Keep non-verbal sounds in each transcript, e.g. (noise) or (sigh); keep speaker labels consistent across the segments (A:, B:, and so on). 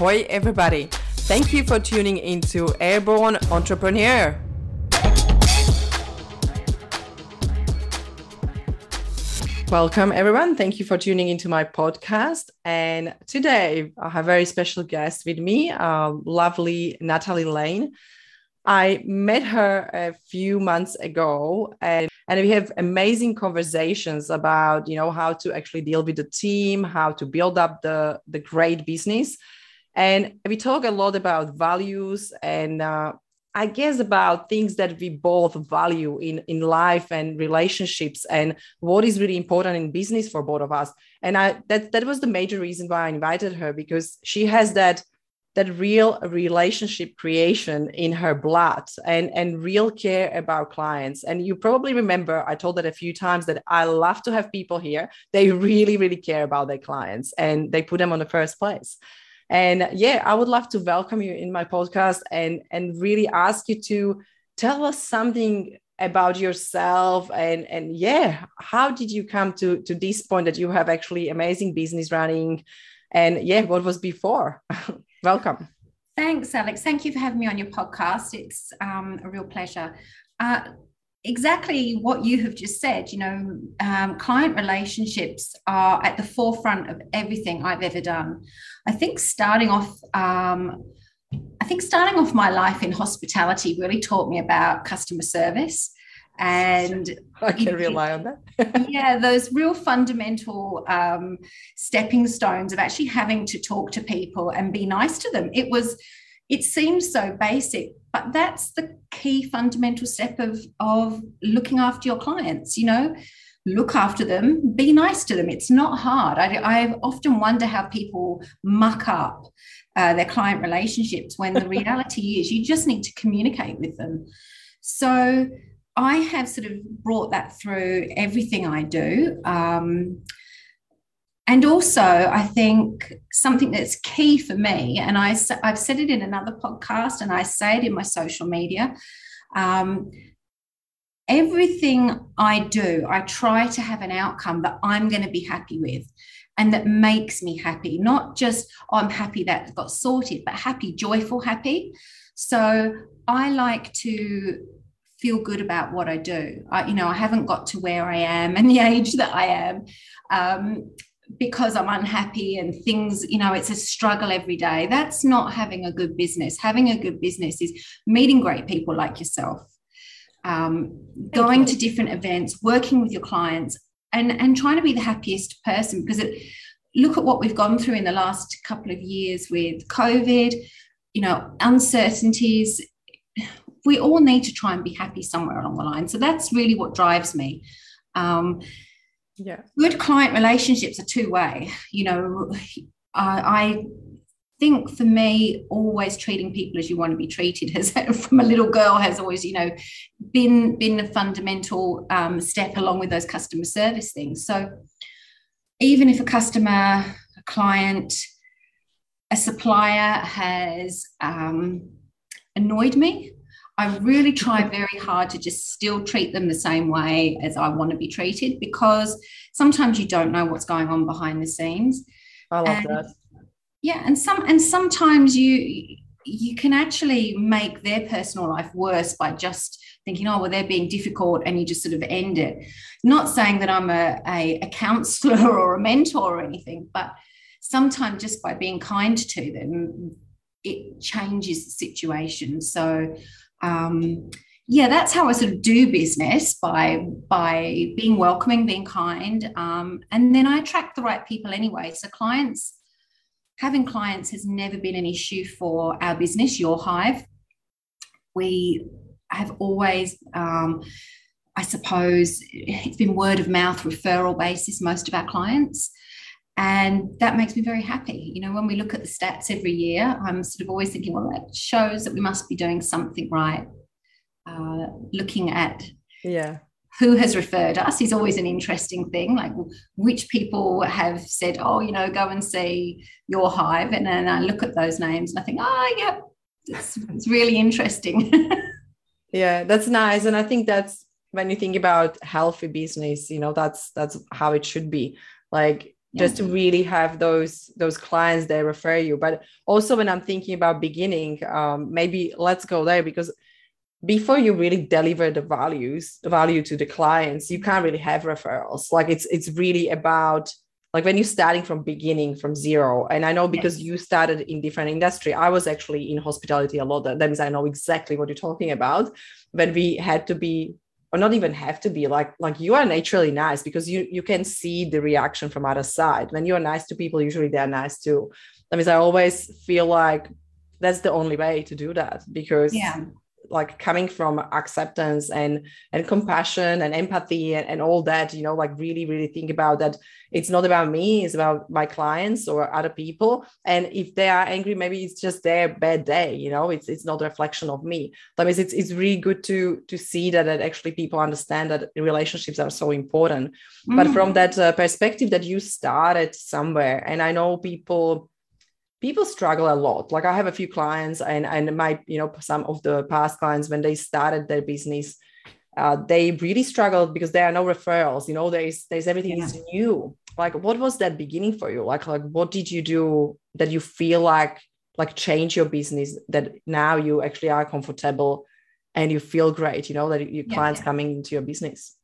A: Ahoy, everybody! Thank you for tuning into Airborne Entrepreneur. Welcome, everyone. Thank you for tuning into my podcast. And today I have a very special guest with me, uh, lovely Natalie Lane. I met her a few months ago and, and we have amazing conversations about, you know, how to actually deal with the team, how to build up the, the great business. And we talk a lot about values and uh, I guess about things that we both value in in life and relationships and what is really important in business for both of us. And I that that was the major reason why I invited her because she has that that real relationship creation in her blood and and real care about clients. And you probably remember i told that a few times that i love to have people here. They (laughs) really really care about their clients and they put them on the first place and yeah, I would love to welcome you in my podcast and and really ask you to tell us something about yourself and and yeah, how did you come to to this point that you have actually amazing business running and yeah, what was before? (laughs) welcome.
B: Thanks, Alex. Thank you for having me on your podcast. It's um, a real pleasure. Uh, exactly what you have just said. You know, um, client relationships are at the forefront of everything I've ever done. I think starting off, um, I think starting off my life in hospitality really taught me about customer service. And (laughs)
A: I can rely on that. (laughs)
B: yeah, those real fundamental um, stepping stones of actually having to talk to people and be nice to them. It was, it seems so basic, but that's the key fundamental step of of looking after your clients you know? Look after them be nice to them. It's not hard. I, I often wonder how people muck up uh, their client relationships when the (laughs) reality is you just need to communicate with them. So i have sort of brought that through everything i do. Um, and also, I think something that's key for me, and I, I've said it in another podcast and I say it in my social media. Um, everything I do, I try to have an outcome that I'm going to be happy with and that makes me happy. Not just, oh, I'm happy that got sorted, but happy, joyful, happy. So I like to feel good about what I do. I, you know, I haven't got to where I am and the (laughs) age that I am. Um, because I'm unhappy and things, you know, it's a struggle every day. That's not having a good business. Having a good business is meeting great people like yourself, um, going to different events, working with your clients, and, and trying to be the happiest person because it, look at what we've gone through in the last couple of years with COVID, you know, uncertainties. We all need to try and be happy somewhere along the line. So that's really what drives me. Um,
A: yeah.
B: Good client relationships are two way you know. I, think for me always treating people as you want to be treated has (laughs) from a little girl has always you know been been a fundamental um, step along with those customer service things. So even if a customer a client a supplier has um, annoyed me I really try very hard to just still treat them the same way as I want to be treated because sometimes you don't know what's going on behind the scenes.
A: I love and, that.
B: Yeah, and some and sometimes you you can actually make their personal life worse by just thinking, oh, well, they're being difficult, and you just sort of end it. Not saying that I'm a, a, a counselor (laughs) or a mentor or anything, but sometimes just by being kind to them, it changes the situation. So um, yeah, that's how I sort of do business by by being welcoming, being kind, um, and then I attract the right people anyway. So clients, having clients has never been an issue for our business, Your Hive. We have always, um, I suppose, it's been word of mouth referral basis most of our clients. And that makes me very happy. You know, when we look at the stats every year, I'm sort of always thinking, well, that shows that we must be doing something right. Uh, looking at
A: yeah.
B: who has referred us is always an interesting thing. Like which people have said oh you know go and see your hive. And then i look at those names and i think oh yeah it's, it's really interesting. (laughs)
A: Yeah that's nice. And i think that's when you think about healthy business you know that's that's how it should be. Like yeah. just to really have those those clients they refer you but also when i'm thinking about beginning um, maybe let's go there because before you really deliver the values the value to the clients you can't really have referrals like it's it's really about like when you're starting from beginning from zero and i know because yes. you started in different industry i was actually in hospitality a lot that means i know exactly what you're talking about when we had to be or not even have to be like like you are naturally nice because you you can see the reaction from other side. When you are nice to people usually they're nice too. That means i always feel like that's the only way to do that because
B: yeah
A: like coming from acceptance and and compassion and empathy and, and all that you know like really really think about that it's not about me it's about my clients or other people. And if they are angry maybe it's just their bad day you know it's it's not a reflection of me. That means it's, it's really good to to see that, that actually people understand that relationships are so important. Mm. but from that uh, perspective that you started somewhere and i know people people struggle a lot. Like i have a few clients and and my you know some of the past clients when they started their business uh, they really struggled because there are no referrals you know there's there's everything yeah. is new. Like what was that beginning for you? Like like what did you do that you feel like like change your business that now you actually are comfortable and you feel great you know that your yeah, clients yeah. coming into your business?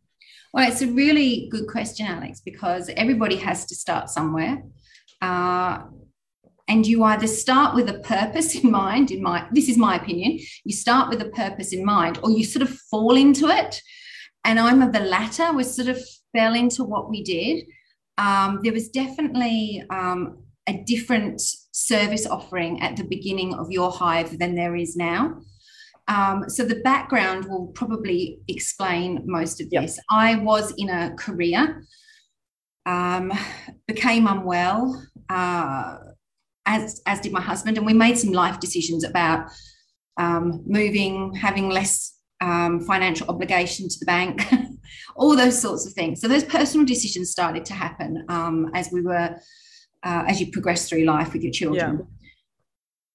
B: Well it's a really good question alex because everybody has to start somewhere. Uh, and you either start with a purpose in mind in my this is my opinion you start with a purpose in mind or you sort of fall into it. And i'm of the latter we sort of fell into what we did. Um, there was definitely um, a different service offering at the beginning of your hive than there is now. Um, so the background will probably explain most of this. Yep. i was in a career um, became unwell uh, as as did my husband, and we made some life decisions about um, moving, having less um, financial obligation to the bank, (laughs) all those sorts of things. So those personal decisions started to happen um, as we were uh, as you progress through life with your children. Yeah.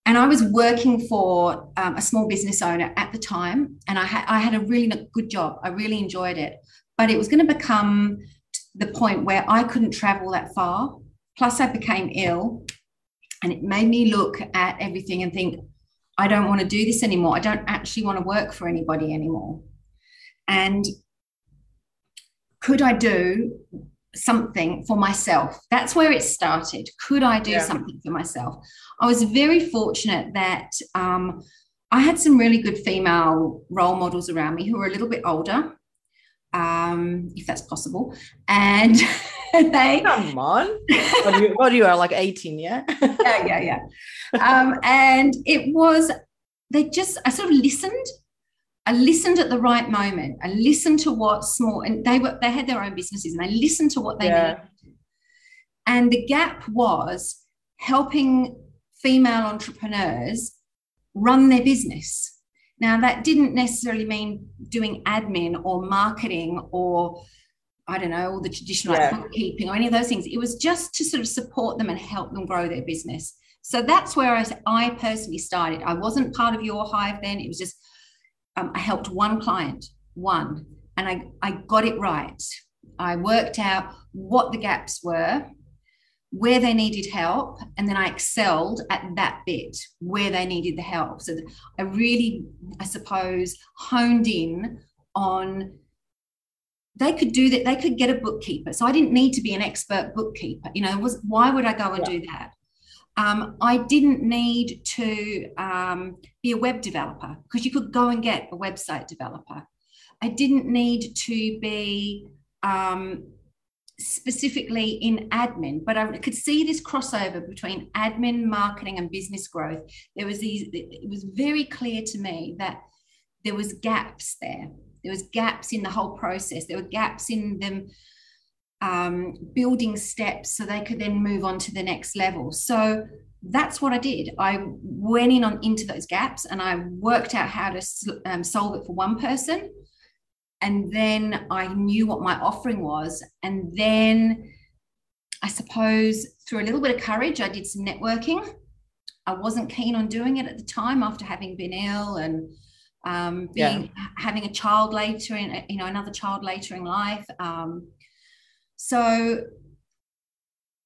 B: And I was working for um, a small business owner at the time, and I had I had a really good job. I really enjoyed it, but it was going to become the point where I couldn't travel that far. Plus, I became ill, and it made me look at everything and think, I don't want to do this anymore. I don't actually want to work for anybody anymore. And could I do something for myself? That's where it started. Could I do yeah. something for myself? I was very fortunate that um, I had some really good female role models around me who were a little bit older um, if that's possible. And (laughs) they
A: come on, what, you, what are you are like 18, yeah? (laughs)
B: yeah, yeah, yeah. Um, and it was they just I sort of listened. I listened at the right moment. I listened to what small and they were they had their own businesses and they listened to what they yeah. needed. And the gap was helping female entrepreneurs run their business now, that didn't necessarily mean doing admin or marketing or I don't know, all the traditional yeah. like bookkeeping or any of those things. It was just to sort of support them and help them grow their business. So that's where I, I personally started. I wasn't part of your hive then. It was just, um, I helped one client, one, and I, I got it right. I worked out what the gaps were where they needed help and then i excelled at that bit where they needed the help. So i really i suppose honed in on they could do that they could get a bookkeeper. So i didn't need to be an expert bookkeeper you know was why would i go and yeah. do that? Um, i didn't need to um, be a web developer because you could go and get a website developer. I didn't need to be um, specifically in admin, but I could see this crossover between admin, marketing, and business growth. There was these, it was very clear to me that there was gaps there. There was gaps in the whole process. There were gaps in them um, building steps so they could then move on to the next level. So that's what I did. I went in on into those gaps and I worked out how to um, solve it for one person and then I knew what my offering was. And then I suppose through a little bit of courage, I did some networking. I wasn't keen on doing it at the time after having been ill and um, being yeah. having a child later in you know another child later in life. Um, so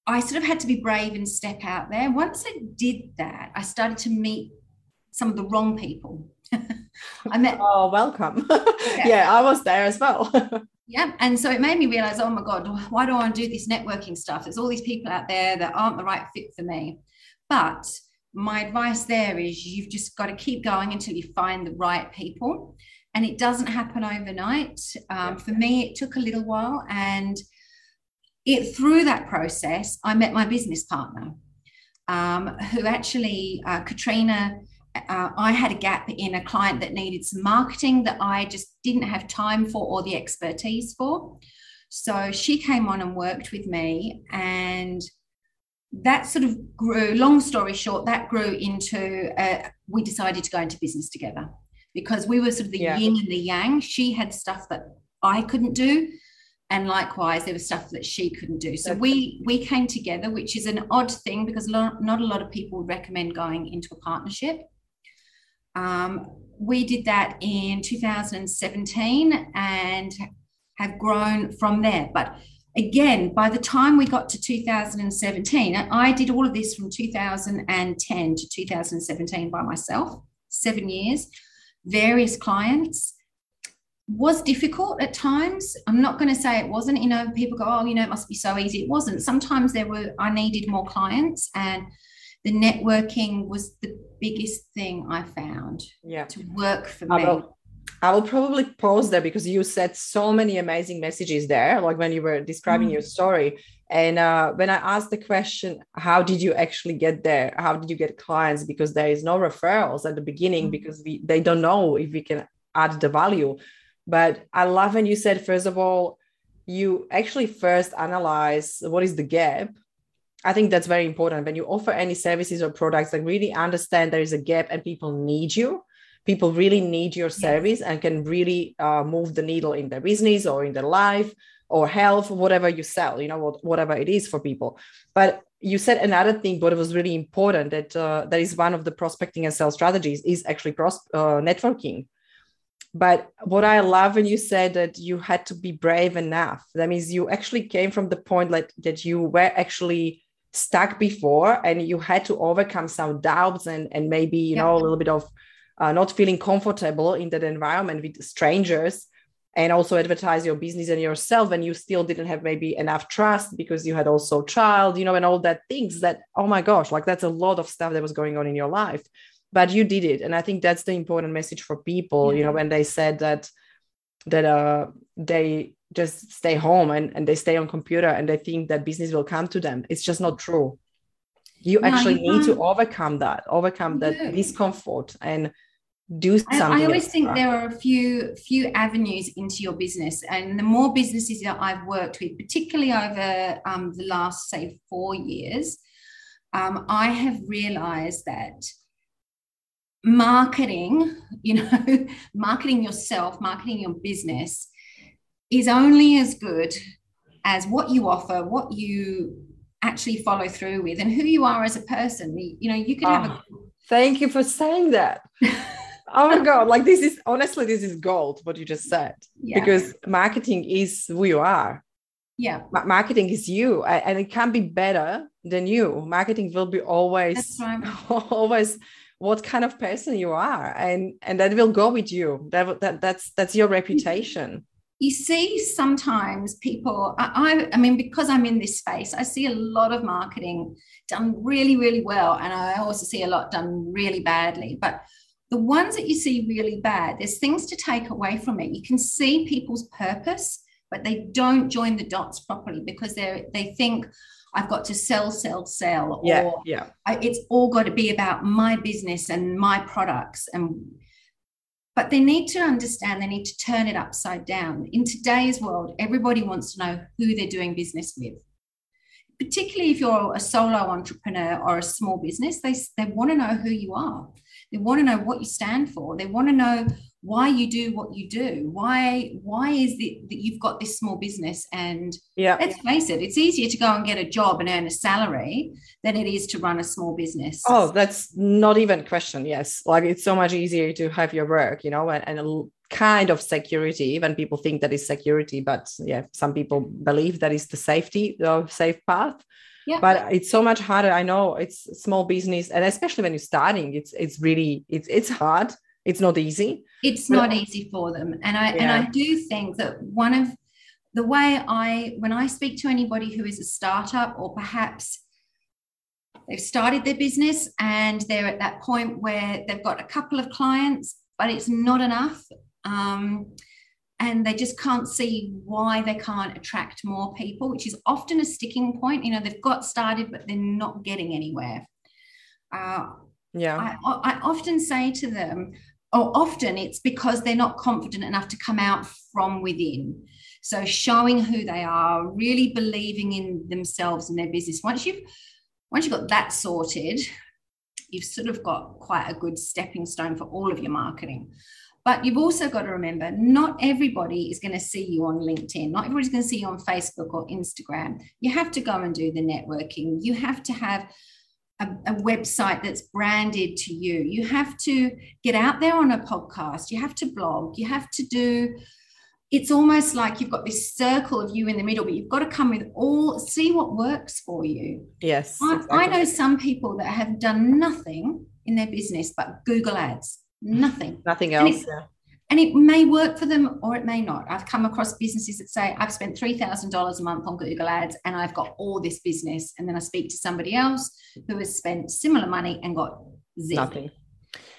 B: I sort of had to be brave and step out there. Once I did that, I started to meet some of the wrong people. (laughs)
A: I met. Oh, welcome. (laughs) yeah. yeah, I was there as well. (laughs)
B: yeah. And so it made me realize, oh my God, why do I want to do this networking stuff? There's all these people out there that aren't the right fit for me. But my advice there is you've just got to keep going until you find the right people. And it doesn't happen overnight. Um, for me, it took a little while. And it through that process, I met my business partner, um, who actually, uh, Katrina, uh, I had a gap in a client that needed some marketing that I just didn't have time for or the expertise for. So she came on and worked with me, and that sort of grew. Long story short, that grew into uh, we decided to go into business together because we were sort of the yeah. yin and the yang. She had stuff that I couldn't do, and likewise there was stuff that she couldn't do. So we we came together, which is an odd thing because not a lot of people would recommend going into a partnership. Um, we did that in 2017 and have grown from there. But again, by the time we got to 2017, I did all of this from 2010 to 2017 by myself, seven years, various clients. Was difficult at times. I'm not going to say it wasn't. You know, people go, oh, you know, it must be so easy. It wasn't. Sometimes there were, I needed more clients and the networking was the biggest thing I found
A: yeah.
B: to work for me.
A: I will, I will probably pause there because you said so many amazing messages there, like when you were describing mm. your story. And uh, when I asked the question, how did you actually get there? How did you get clients? Because there is no referrals at the beginning mm. because we, they don't know if we can add the value. But I love when you said, first of all, you actually first analyze what is the gap I think that's very important when you offer any services or products, like really understand there is a gap and people need you. People really need your service and can really uh, move the needle in their business or in their life or health, whatever you sell, you know, what, whatever it is for people. But you said another thing, but it was really important that uh, that is one of the prospecting and sales strategies is actually uh, networking. But what I love when you said that you had to be brave enough, that means you actually came from the point like that you were actually stuck before and you had to overcome some doubts and and maybe you yeah. know a little bit of uh, not feeling comfortable in that environment with strangers and also advertise your business and yourself and you still didn't have maybe enough trust because you had also child you know and all that things that oh my gosh like that's a lot of stuff that was going on in your life but you did it and i think that's the important message for people yeah. you know when they said that that uh they just stay home and, and they stay on computer and they think that business will come to them. It's just not true. You no, actually you need to overcome that overcome that do. discomfort and do something
B: I, I always think there are a few few avenues into your business. And the more businesses that i've worked with particularly over um, the last say four years um, i have realized that marketing (laughs) you know marketing yourself marketing your business is only as good as what you offer, what you actually follow through with, and who you are as a person. You know, you can have a.
A: Oh, thank you for saying that. (laughs) oh my god like this is honestly this is gold what you just said yeah. because marketing is who you are
B: yeah
A: marketing is you and it can't be better than you marketing will be always right. (laughs) always what kind of person you are and and that will go with you that, that that's that's your mm-hmm. reputation
B: you see sometimes people I, I mean because i'm in this space i see a lot of marketing done really really well and i also see a lot done really badly but the ones that you see really bad there's things to take away from it you can see people's purpose but they don't join the dots properly because they they think I've got to sell, sell, sell.
A: Yeah, or yeah.
B: I, it's all got to be about my business and my products. And but they need to understand they need to turn it upside down. In today's world, everybody wants to know who they're doing business with. Particularly if you're a solo entrepreneur or a small business, they, they want to know who you are. They want to know what you stand for. They want to know why you do what you do. Why why is it that you've got this small business? And
A: yeah.
B: let's face it it's easier to go and get a job and earn a salary than it is to run a small business.
A: Oh that's not even a question. Yes. Like it's so much easier to have your work you know and, and a kind of security even people think that is security but yeah some people believe that is the safety the safe path. Yeah. but it's so much harder. I know it's small business and especially when you're starting it's it's really it's it's hard it's not easy
B: it's but, not easy for them and i yeah. and i do think that one of the way i when i speak to anybody who is a startup or perhaps they've started their business and they're at that point where they've got a couple of clients but it's not enough um, and they just can't see why they can't attract more people, which is often a sticking point. You know, they've got started, but they're not getting anywhere. Uh,
A: yeah.
B: I, I often say to them, or often it's because they're not confident enough to come out from within. So showing who they are, really believing in themselves and their business. Once you've once you've got that sorted, you've sort of got quite a good stepping stone for all of your marketing. But you've also got to remember, not everybody is going to see you on LinkedIn. Not everybody's going to see you on Facebook or Instagram. You have to go and do the networking. You have to have a, a, website that's branded to you. You have to get out there on a podcast. You have to blog. You have to do. It's almost like you've got this circle of you in the middle, but you've got to come with all, see what works for you.
A: Yes.
B: I, exactly. I know some people that have done nothing in their business but Google Ads nothing.
A: Nothing else.
B: Yeah. And it may work for them or it may not. I've come across businesses that say, I've spent $3,000 a month on Google Ads and I've got all this business. And then I speak to somebody else who has spent similar money and got zero.
A: Nothing.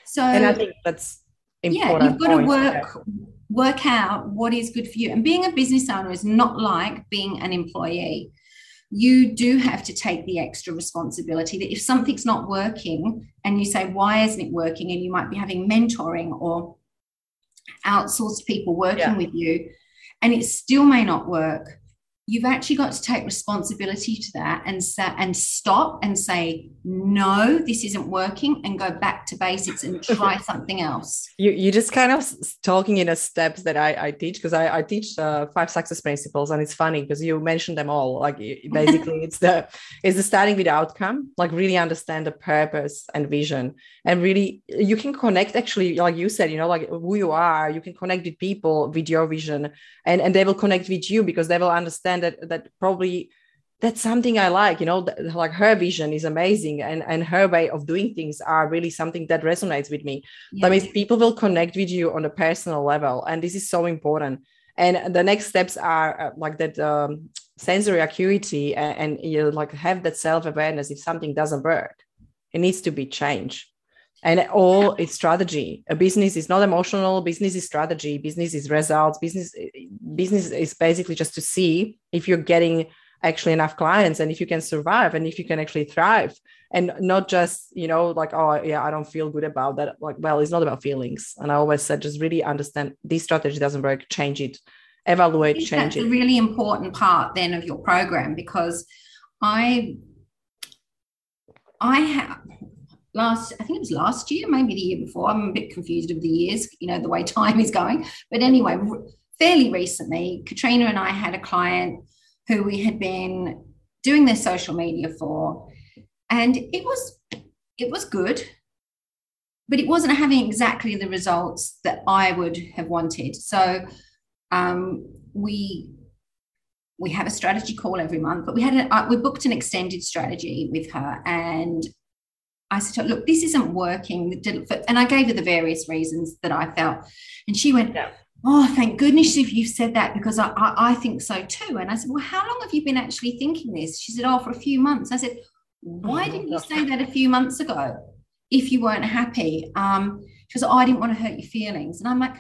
A: So, and I think that's important.
B: Yeah, you've got to work. Work out what is good for you. And being a business owner is not like being an employee you do have to take the extra responsibility that if something's not working and you say, why isn't it working? And you might be having mentoring or outsourced people working yeah. with you, and it still may not work you've actually got to take responsibility to that and and stop and say no this isn't working and go back to basics and (laughs) try something else.
A: You you just kind of talking in a steps that i i teach because i i teach uh, five success principles and it's funny because you mentioned them all. Like basically (laughs) it's the it's the starting with the outcome like really understand the purpose and vision and really you can connect actually like you said you know like who you are you can connect with people with your vision and and they will connect with you because they will understand that that probably that's something I like, you know, like her vision is amazing and, and her way of doing things are really something that resonates with me. Yeah. That means people will connect with you on a personal level. And this is so important. And the next steps are uh, like that um, sensory acuity and, and you like have that self-awareness if something doesn't work. It needs to be changed and all is strategy. A business is not emotional. Business is strategy. Business is results. Business business is basically just to see if you're getting actually enough clients and if you can survive and if you can actually thrive. And not just you know like oh yeah i don't feel good about that. Like well it's not about feelings. And i always said just really understand this strategy doesn't work. Change it. Evaluate change
B: that's
A: it.
B: a really important part then of your program? Because i i have last, I think it was last year, maybe the year before. I'm a bit confused of the years, you know, the way (laughs) time is going. But anyway, fairly recently, Katrina and I had a client who we had been doing their social media for, and it was it was good, but it wasn't having exactly the results that I would have wanted. So um, we we have a strategy call every month, but we had a, uh, we booked an extended strategy with her, and I said, look, this isn't working. And I gave her the various reasons that I felt. And she went, yeah. oh, thank goodness if you've said that because I, I, I, think so too. And I said, well, how long have you been actually thinking this? She said, oh, for a few months. I said, why oh, didn't you say that a few months ago if you weren't happy? Um, she goes, oh, I didn't want to hurt your feelings. And I'm like,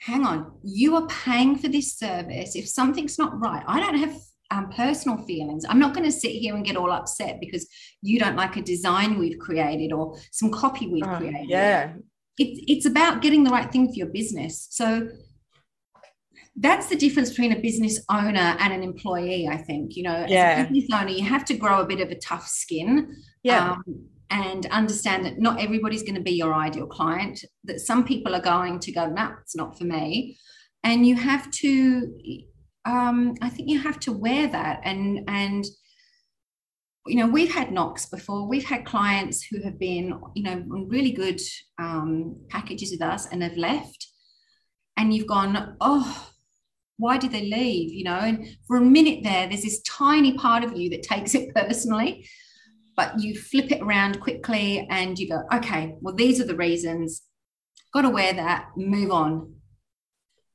B: hang on, you are paying for this service. If something's not right, I don't have um, personal feelings. I'm not going to sit here and get all upset because you don't like a design we've created or some copy we've oh, created.
A: Yeah.
B: It's, it's about getting the right thing for your business. So that's the difference between a business owner and an employee, I think. You know,
A: yeah.
B: as a business owner, you have to grow a bit of a tough skin.
A: Yeah. Um,
B: and understand that not everybody's going to be your ideal client, that some people are going to go, no, nah, it's not for me. And you have to um, I think you have to wear that. And and you know we've had knocks before. We've had clients who have been you know on really good um, packages with us and have left. And you've gone oh why did they leave? You know and for a minute there there's this tiny part of you that takes it (laughs) personally but you flip it around quickly and you go okay well these are the reasons. Got to wear that. Move on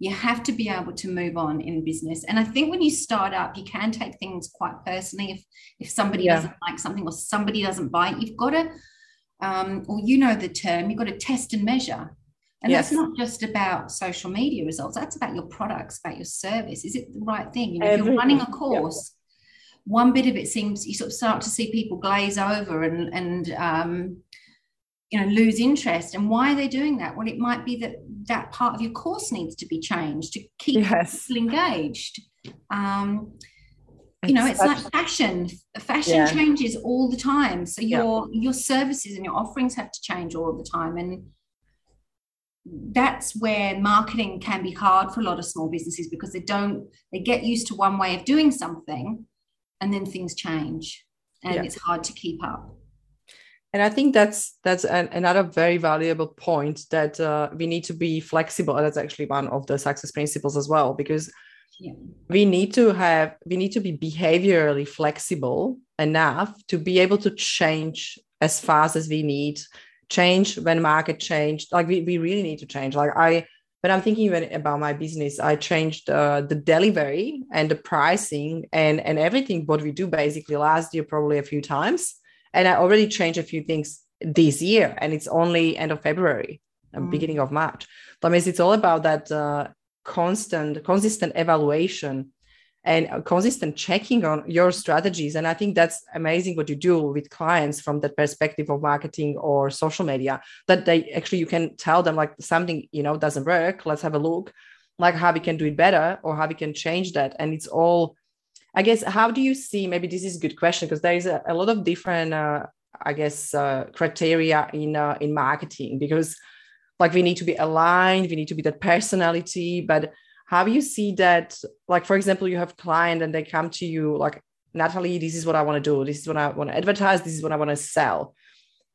B: you have to be able to move on in business and i think when you start up you can take things quite personally if if somebody yeah. doesn't like something or somebody doesn't buy it you've got to um, or you know the term you've got to test and measure and yes. that's not just about social media results, that's about your products, about your service. Is it the right thing? You know, if you're running a course, one bit of it seems you sort of start to see people glaze over and, and um, you know, lose interest. And why are they doing that? Well, it might be that that part of your course needs to be changed to keep yes. people engaged. Um, you know, it's like fashion. Fashion yeah. changes all the time. So your yeah. your services and your offerings have to change all the time. And that's where marketing can be hard for a lot of small businesses because they don't they get used to one way of doing something and then things change and yeah. it's hard to keep up
A: and i think that's that's an, another very valuable point that uh, we need to be flexible. That's actually one of the success principles as well because yeah. we need to have we need to be behaviorally flexible enough to be able to change as fast as we need change when market changed. Like we, we really need to change. Like i but i'm thinking about my business i changed uh, the delivery and the pricing and and everything what we do basically last year probably a few times and i already changed a few things this year and it's only end of february mm. beginning of march that means it's all about that uh, constant consistent evaluation and consistent checking on your strategies. And I think that's amazing what you do with clients from that perspective of marketing or social media, that they actually you can tell them like something, you know, doesn't work. Let's have a look, like how we can do it better or how we can change that. And it's all, I guess, how do you see? Maybe this is a good question because there is a, a lot of different uh, I guess uh, criteria in uh, in marketing because like we need to be aligned, we need to be that personality, but how you see that like for example you have client and they come to you like natalie this is what i want to do. This is what i want to advertise. This is what i want to sell.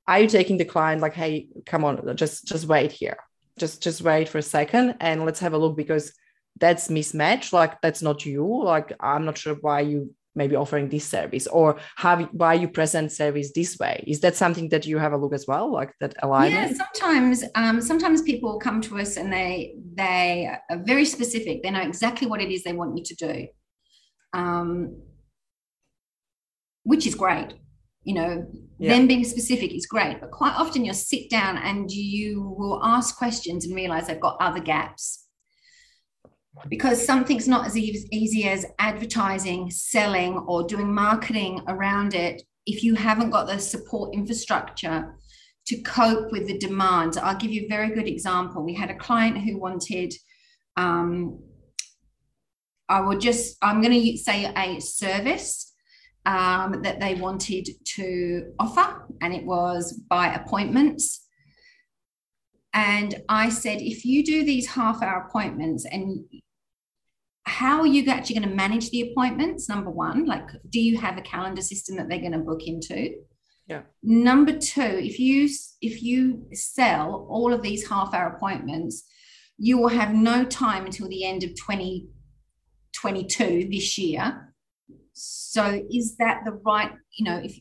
A: Are you taking the client like hey come on just just wait here. Just just wait for a second and let's have a look because that's mismatch like that's not you like i'm not sure why you maybe offering this service or how why you present service this way. Is that something that you have a look as well like that alignment
B: yeah sometimes um, sometimes people come to us and they they are very specific. They know exactly what it is they want you to do um, which is great. You know yeah. them being specific is great but quite often you'll sit down and you will ask questions and realize they've got other gaps because something's not as easy as advertising, selling, or doing marketing around it if you haven't got the support infrastructure to cope with the demands. I'll give you a very good example. We had a client who wanted, um, I will just, I'm going to say a service um, that they wanted to offer, and it was by appointments. And I said, if you do these half hour appointments and how are you actually going to manage the appointments? Number one like do you have a calendar system that they're going to book into?
A: Yeah.
B: Number two if you if you sell all of these half hour appointments you will have no time until the end of 2022 this year. So is that the right you know if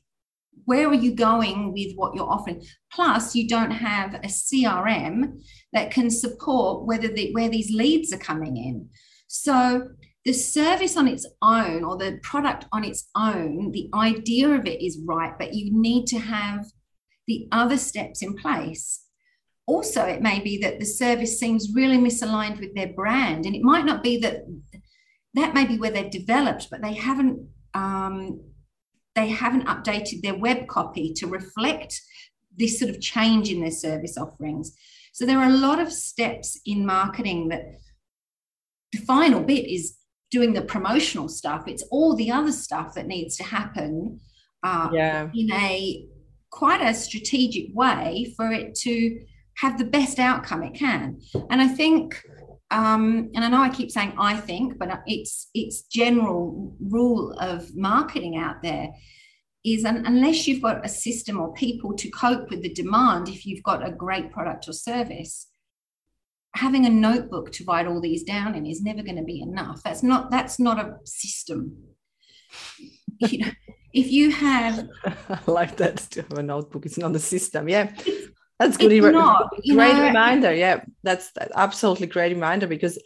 B: where are you going with what you're offering plus you don't have a crm that can support whether the, where these leads are coming in so the service on its own or the product on its own, the idea of it is right, but you need to have the other steps in place. Also, it may be that the service seems really misaligned with their brand, and it might not be that that may be where they've developed, but they haven't um, they haven't updated their web copy to reflect this sort of change in their service offerings. So there are a lot of steps in marketing that the final bit is doing the promotional stuff. It's all the other stuff that needs to happen uh, yeah. in a quite a strategic way for it to have the best outcome it can. And I think, um, and I know I keep saying I think, but it's it's general rule of marketing out there is un- unless you've got a system or people to cope with the demand, if you've got a great product or service, having a notebook to write all these down in is never going to be enough. That's not that's not a system. you know, if you have (laughs)
A: I like that to have a notebook, it's not a system. Yeah. That's good.
B: It's not,
A: great
B: know,
A: reminder. Yeah, that's, that's absolutely great reminder because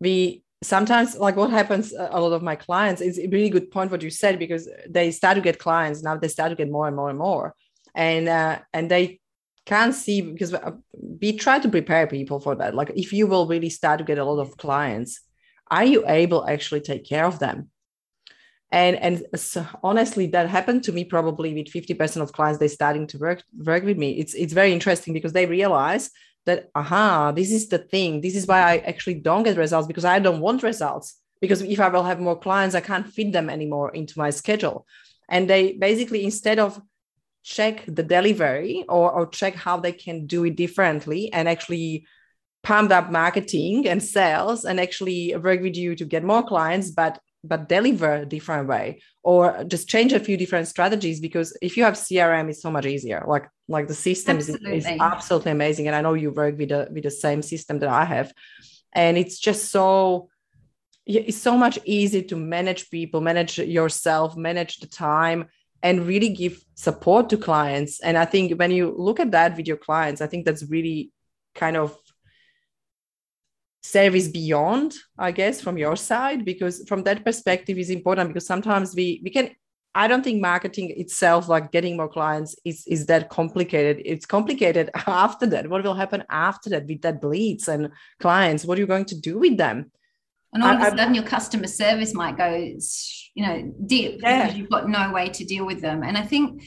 A: we sometimes like what happens uh, a lot of my clients is a really good point what you said because they start to get clients now they start to get more and more and more and uh, and they can't see because uh, we try to prepare people for that like if you will really start to get a lot of clients are you able actually take care of them and and so honestly that happened to me probably with 50% of clients they're starting to work work with me. It's it's very interesting because they realize that aha this is the thing. This is why i actually don't get results because i don't want results. Because if i will have more clients i can't fit them anymore into my schedule. And they basically instead of check the delivery or, or check how they can do it differently and actually pump up marketing and sales and actually work with you to get more clients but but deliver a different way or just change a few different strategies because if you have crm it's so much easier. Like like the system is, is absolutely. amazing. And i know you work with the with the same system that i have. And it's just so it's so much easier to manage people manage yourself manage the time and really give support to clients. And i think when you look at that with your clients i think that's really kind of service beyond i guess from your side because from that perspective is important because sometimes we we can i don't think marketing itself like getting more clients is is that complicated. It's complicated (laughs) after that. What will happen after that with that leads and clients? What are you going to do with them?
B: And all of a sudden your customer service might go you know deep yeah. because you've got no way to deal with them. And i think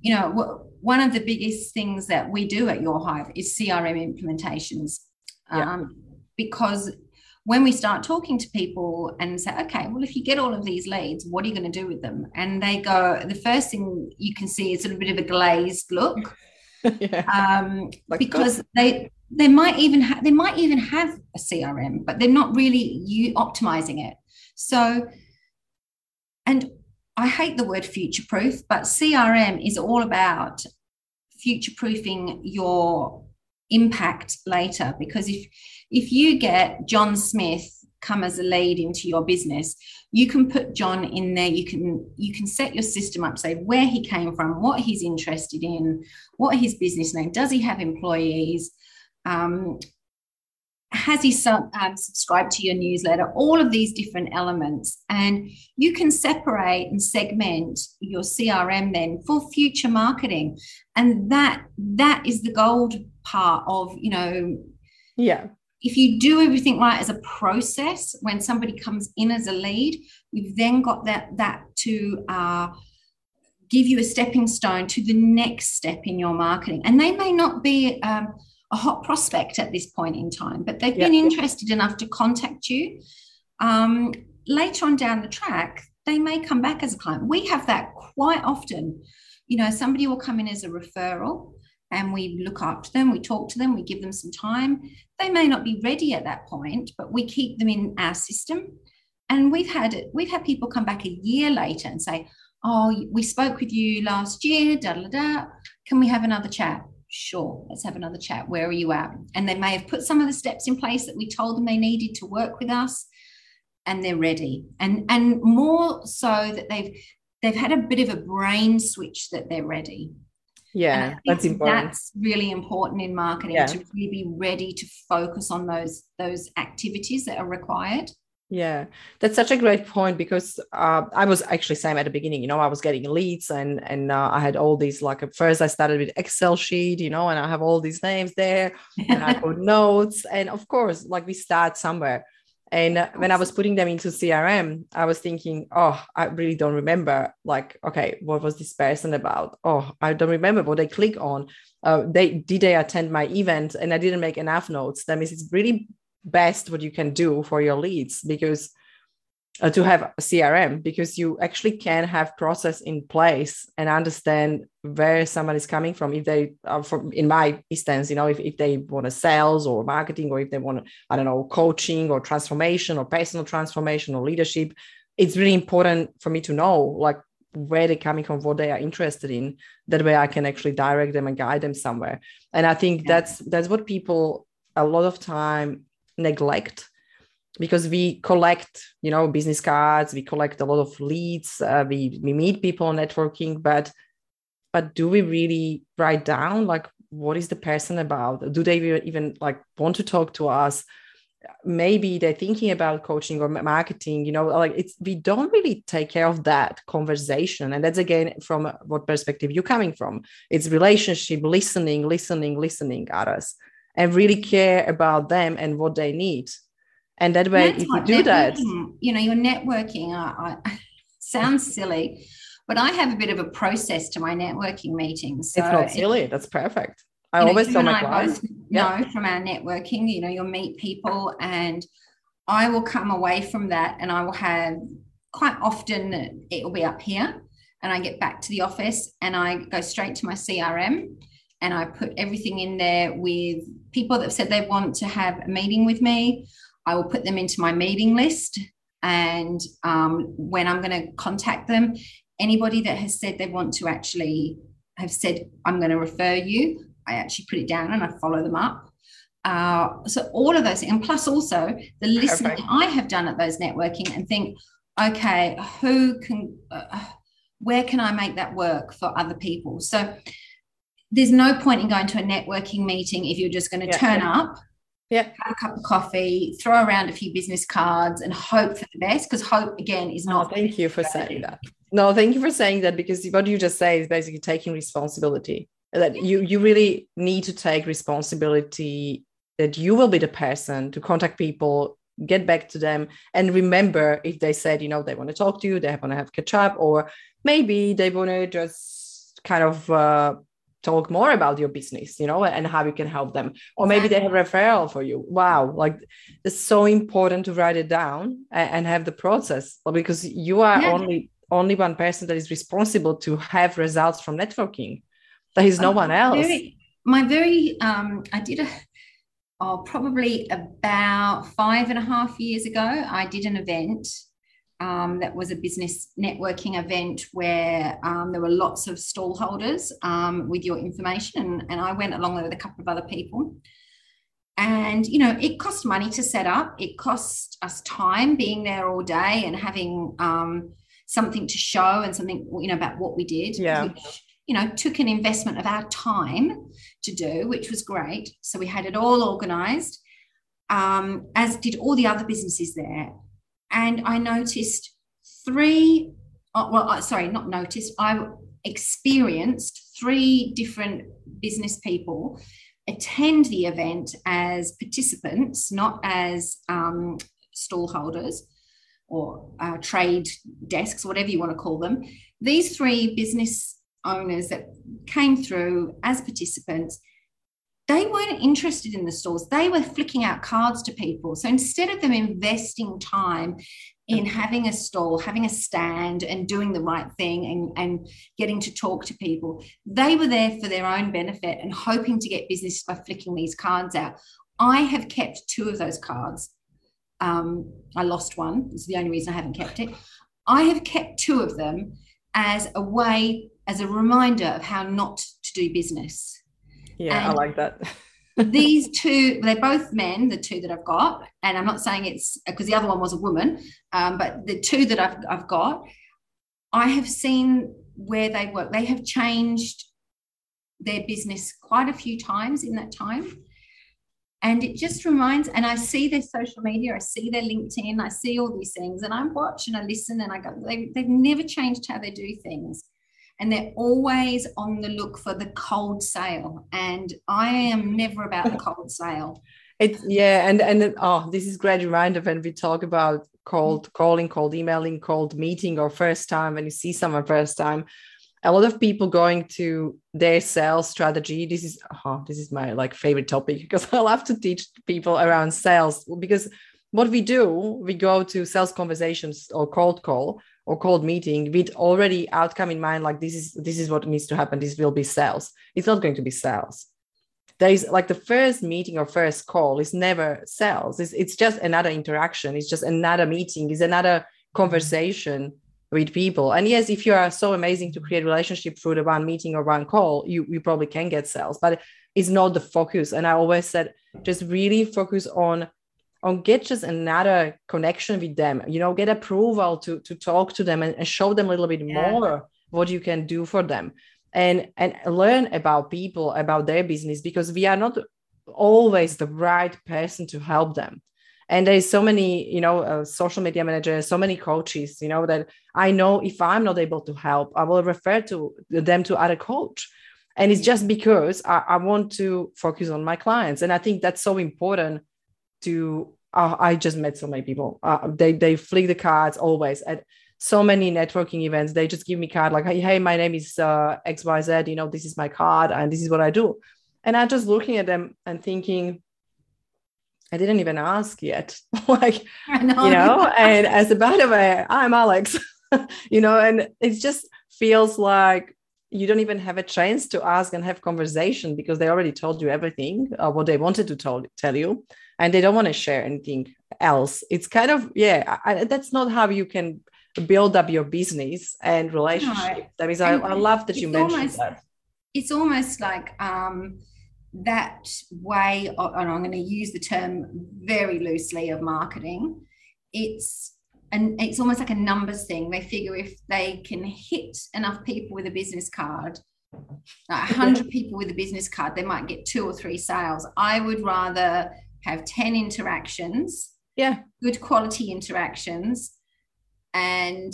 B: you know one of the biggest things that we do at your hive is crm implementations. Yeah. um, because when we start talking to people and say, okay, well, if you get all of these leads, what are you going to do with them? And they go, the first thing you can see is sort of a bit of a glazed look. (laughs) yeah. um, like because they they might even have they might even have a CRM, but they're not really you optimizing it. So, and I hate the word future proof, but CRM is all about future proofing your impact later because if if you get John Smith come as a lead into your business you can put john in there. You can you can set your system up say where he came from what he's interested in what his business name does he have employees? Um, has he sub, um, subscribed to your newsletter all of these different elements and you can separate and segment your crm then for future marketing. And that that is the gold part of you know
A: yeah.
B: if you do everything right as a process when somebody comes in as a lead you've then got that that to uh, give you a stepping stone to the next step in your marketing. And they may not be um, a hot prospect at this point in time but they've been interested enough to contact you um, later on down the track they may come back as a client we have that quite often you know somebody will come in as a referral and we look after them, we talk to them, we give them some time. They may not be ready at that point, but we keep them in our system. And we've had it, we've had people come back a year later and say, Oh, we spoke with you last year, da da da. Can we have another chat? Sure, let's have another chat. Where are you at? And they may have put some of the steps in place that we told them they needed to work with us, and they're ready. And and more so that they've they've had a bit of a brain switch that they're ready
A: yeah that's important
B: that's really important in marketing yeah. to really be ready to focus on those those activities that are required
A: yeah that's such a great point because uh, i was actually same at the beginning you know i was getting leads and and uh, i had all these like at first i started with excel sheet you know and i have all these names there and i put (laughs) notes and of course like we start somewhere and uh, when I was putting them into CRM, I was thinking, oh, I really don't remember. Like, okay, what was this person about? Oh, I don't remember what they click on. Uh, they did they attend my event, and I didn't make enough notes. That means it's really best what you can do for your leads because uh, to have a crm because you actually can have process in place and understand where someone is coming from if they are from in my instance you know if, if they want a sales or marketing or if they want i don't know coaching or transformation or personal transformation or leadership it's really important for me to know like where they're coming from what they are interested in that way i can actually direct them and guide them somewhere and i think yeah. that's that's what people a lot of time neglect because we collect you know business cards we collect a lot of leads uh, we, we meet people networking but but do we really write down like what is the person about? Do they even like want to talk to us? Maybe they're thinking about coaching or marketing you know like it's we don't really take care of that conversation. And that's again from what perspective you're coming from. It's relationship listening listening listening at us and really care about them and what they need and that way if you do that
B: you know your networking I, I, (laughs) sounds silly but i have a bit of a process to my networking meetings
A: so it's not silly that's perfect I always tell my clients.
B: Yeah. Know from our networking, you know, you'll meet people, and I will come away from that, and I will have quite often it will be up here, and I get back to the office, and I go straight to my CRM, and I put everything in there with people that have said they want to have a meeting with me. I will put them into my meeting list, and um, when I'm going to contact them, anybody that has said they want to actually have said I'm going to refer you, I actually put it down and I follow them up. Uh, so all of those, and plus also the listening Perfect. I have done at those networking and think, okay, who can, uh, where can I make that work for other people? So there's no point in going to a networking meeting if you're just going to yeah. turn up,
A: yeah,
B: have a cup of coffee, throw around a few business cards, and hope for the best. Because hope again is not.
A: Oh, thank you for saying that. No, thank you for saying that because what you just say is basically taking responsibility that you you really need to take responsibility that you will be the person to contact people get back to them and remember if they said you know they want to talk to you they want to have catch up or maybe they want to just kind of uh, talk more about your business you know and how you can help them or maybe they have a referral for you wow like it's so important to write it down and, have the process because you are yeah. only only one person that is responsible to have results from networking there is no one else.
B: Very, my very, um, I did a, oh, probably about five and a half years ago, I did an event um, that was a business networking event where um, there were lots of stallholders um, with your information, and, and I went along there with a couple of other people. And you know, it cost money to set up. It cost us time being there all day and having um, something to show and something you know about what we did.
A: Yeah. Which,
B: you know, took an investment of our time to do, which was great. So we had it all organized, um, as did all the other businesses there. And I noticed three, oh, well, sorry, not noticed, I experienced three different business people attend the event as participants, not as um, stall holders or uh, trade desks, whatever you want to call them. These three business owners that came through as participants, they weren't interested in the stores. They were flicking out cards to people. So instead of them investing time in having a stall, having a stand, and doing the right thing and, and getting to talk to people, they were there for their own benefit and hoping to get business by flicking these cards out. I have kept two of those cards. Um, I lost one. It's the only reason I haven't kept it. I have kept two of them as a way as a reminder of how not to do business.
A: Yeah, and I like that. (laughs)
B: these two, they're both men, the two that I've got. And I'm not saying it's because the other one was a woman, um, but the two that I've, I've got, I have seen where they work. They have changed their business quite a few times in that time. And it just reminds, and I see their social media, I see their LinkedIn, I see all these things, and I watch and I listen and I go, they, they've never changed how they do things and they're always on the look for the cold sale. And I am never about the cold sale. (laughs)
A: It's yeah, and and oh, this is great reminder when we talk about cold calling, cold emailing, cold meeting, or first time when you see someone first time. A lot of people going to their sales strategy. This is oh, this is my like favorite topic (laughs) because I love to teach people around sales because what we do, we go to sales conversations or cold call or cold meeting with already outcome in mind like this is this is what needs to happen this will be sales. It's not going to be sales. There is like the first meeting or first call is never sales. It's, it's just another interaction. It's just another meeting. It's another conversation with people. And yes, if you are so amazing to create relationship through the one meeting or one call, you, you probably can get sales, but it's not the focus. And I always said, just really focus on just another connection with them you know get approval to to talk to them and, and show them a little bit yeah. more what you can do for them and and learn about people about their business because we are not always the right person to help them. And there's so many you know uh, social media managers so many coaches you know that i know if i'm not able to help i will refer to them to other coach. And it's just because I, I want to focus on my clients. And i think that's so important to uh, i just met so many people uh, they they flick the cards always at so many networking events they just give me card like hey, hey my name is uh, xyz you know this is my card and this is what i do and i'm just looking at them and thinking I didn't even ask yet. (laughs) like, (laughs) know. you know, and as a by the way, I'm Alex, (laughs) you know, and it just feels like you don't even have a chance to ask and have conversation because they already told you everything uh, what they wanted to tell, tell you and they don't want to share anything else. It's kind of yeah I, that's not how you can build up your business and relationship. No. that means I, I, love that you mentioned
B: almost,
A: that.
B: it's almost like um that way of, and i'm going to use the term very loosely of marketing. It's and it's almost like a numbers thing. They figure if they can hit enough people with a business card like 100 people with a business card they might get two or three sales. I would rather have 10 interactions
A: yeah.
B: good quality interactions and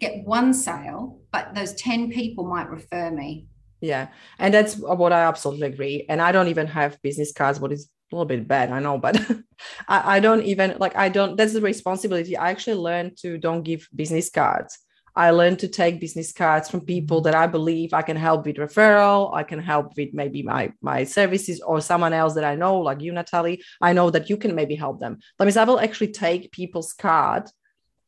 B: get one sale but those 10 people might refer me.
A: Yeah. And that's what i absolutely agree. And i don't even have business cards. What is a little bit bad i know but (laughs) I, I don't even like i don't that's the responsibility i actually learned to don't give business cards I learned to take business cards from people mm-hmm. that I believe I can help with referral. I can help with maybe my my services or someone else that I know, like you, Natalie. I know that you can maybe help them. That means I will actually take people's card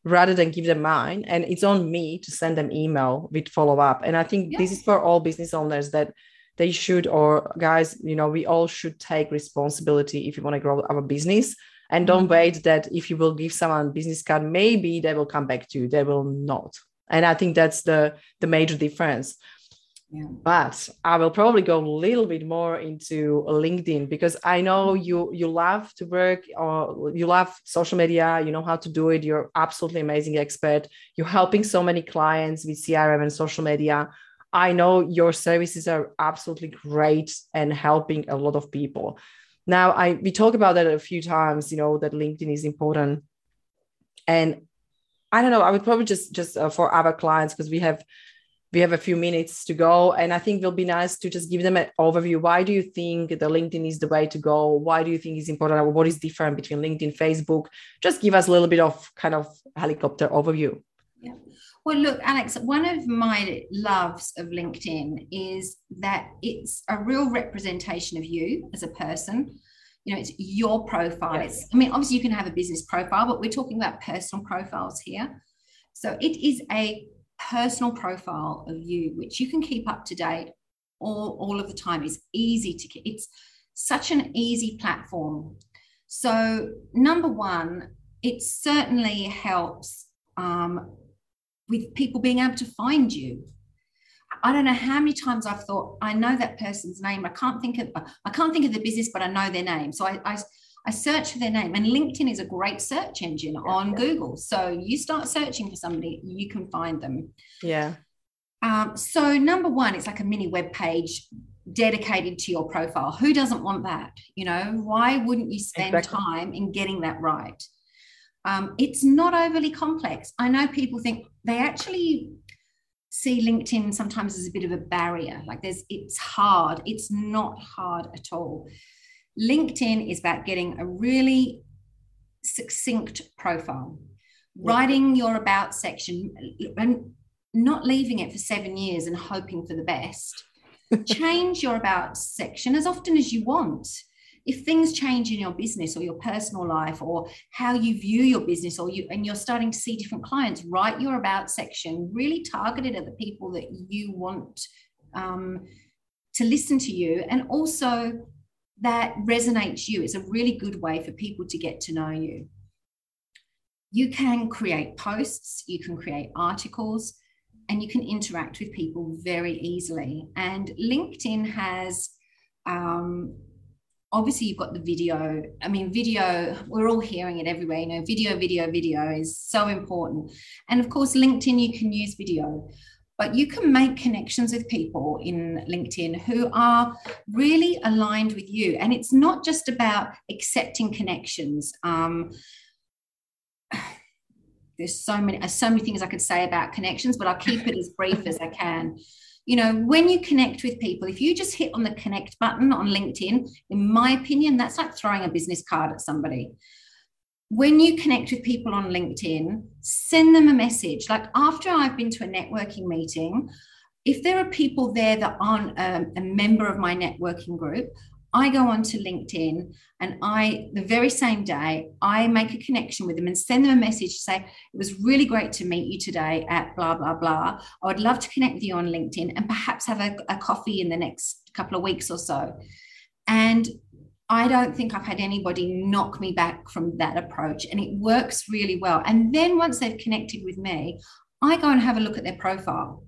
A: rather than give them mine and it's on me to send them email with follow up and i think this is for all business owners that they should or guys you know we all should take responsibility if you want to grow our business and don't mm-hmm. wait that if you will give someone business card maybe they will come back to you they will not and i think that's the the major difference yeah. But I will probably go a little bit more into LinkedIn because I know mm-hmm. you you love to work or you love social media. You know how to do it. You're absolutely amazing expert. You're helping so many clients with CRM and social media. I know your services are absolutely great and helping a lot of people. Now, I we talk about that a few times. You know that LinkedIn is important, and I don't know. I would probably just just uh, for our clients because we have we have a few minutes to go and i think it'll be nice to just give them an overview why do you think the linkedin is the way to go why do you think it's important what is different between linkedin facebook just give us a little bit of kind of helicopter overview
B: yeah well look alex one of my loves of linkedin is that it's a real representation of you as a person you know it's your profile yes. it's i mean obviously you can have a business profile but we're talking about personal profiles here so it is a personal profile of you, which you can keep up to date all, all of the time. is easy to it's such an easy platform. So, number one, it certainly helps um, with people being able to find you. I don't know how many times I've thought I know that person's name. I can't think of I can't think of the business, but I know their name. So I, I I search for their name, and LinkedIn is a great search engine yeah, on yeah. Google. So you start searching for somebody, you can find them.
A: Yeah.
B: Um, so number one, it's like a mini web page dedicated to your profile. Who doesn't want that? You know, why wouldn't you spend exactly. time in getting that right? Um, it's not overly complex. I know people think they actually see LinkedIn sometimes as a bit of a barrier. Like there's, it's hard. It's not hard at all. LinkedIn is about getting a really succinct profile, writing your about section and not leaving it for seven years and hoping for the best. (laughs) Change your about section as often as you want. If things change in your business or your personal life or how you view your business or you and you're starting to see different clients, write your about section really targeted at the people that you want um, to listen to you and also that resonates you. It's a really good way for people to get to know you. you can create posts, you can create articles, and you can interact with people very easily. And LinkedIn has um, obviously you've got the video. I mean video we're all hearing it everywhere you know video video video is so important. And of course linkedin you can use video but you can make connections with people in linkedin who are really aligned with you. And it's not just about accepting connections. Um, (sighs) there's so many so many things i could say about connections but i'll keep it as brief as i can you know, when you connect with people, if you just hit on the connect button on LinkedIn, in my opinion, that's like throwing a business card at somebody. When you connect with people on LinkedIn, send them a message. Like after I've been to a networking meeting, if there are people there that aren't a, um, a member of my networking group, I go on to LinkedIn and I, the very same day, I make a connection with them and send them a message to say, it was really great to meet you today at blah, blah, blah. I would love to connect with you on LinkedIn and perhaps have a, a coffee in the next couple of weeks or so. And I don't think I've had anybody knock me back from that approach. And it works really well. And then once they've connected with me, I go and have a look at their profile.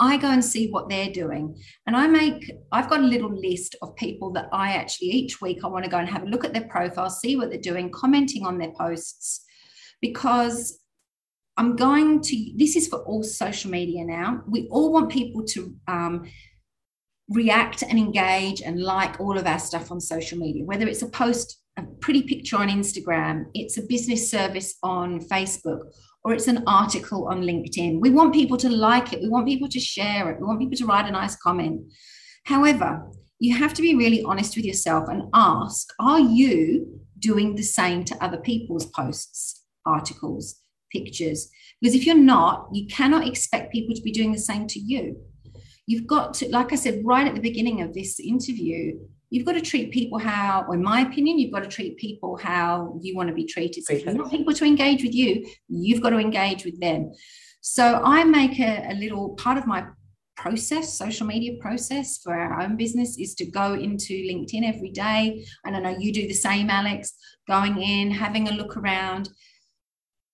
B: I go and see what they're doing. And I make, I've got a little list of people that I actually each week I want to go and have a look at their profile, see what they're doing, commenting on their posts, because I'm going to, this is for all social media now. We all want people to um, react and engage and like all of our stuff on social media, whether it's a post, a pretty picture on Instagram, it's a business service on Facebook or it's an article on LinkedIn. We want people to like it. We want people to share it. We want people to write a nice comment. However, you have to be really honest with yourself and ask Are you doing the same to other people's posts, articles, pictures? Because if you're not, you cannot expect people to be doing the same to you. You've got to, like I said right at the beginning of this interview, you've got to treat people how, or in my opinion, you've got to treat people how you want to be treated. So if you want people to engage with you, you've got to engage with them. So I make a, a little part of my process, social media process for our own business is to go into LinkedIn every day. And I know you do the same, Alex, going in, having a look around,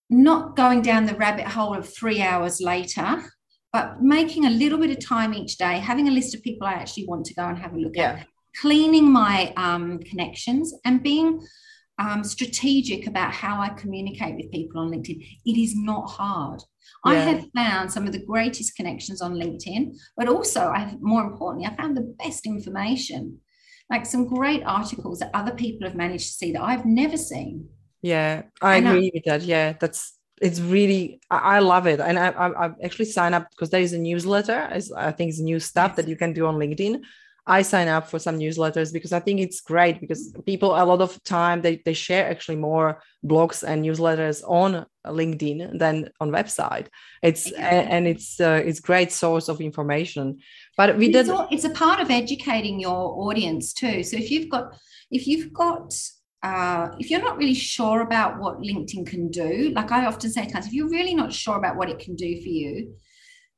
B: not going down the rabbit hole of three hours later, but making a little bit of time each day, having a list of people I actually want to go and have a look yeah. at cleaning my um, connections and being um, strategic about how I communicate with people on LinkedIn. It is not hard. Yeah. I have found some of the greatest connections on LinkedIn, but also, I have, more importantly, I found the best information, like some great articles that other people have managed to see that I've never seen.
A: Yeah, I and agree I, with that. Yeah, that's it's really I, love it, and I, I, I actually sign up because there is a newsletter. I think it's new stuff yes. that you can do on LinkedIn I sign up for some newsletters because I think it's great because people a lot of time they, they share actually more blogs and newsletters on LinkedIn than on website. It's yeah. and it's uh, it's great source of information. But we did
B: it's a part of educating your audience too. So if you've got if you've got uh, if you're not really sure about what LinkedIn can do, like I often say to clients, if you're really not sure about what it can do for you,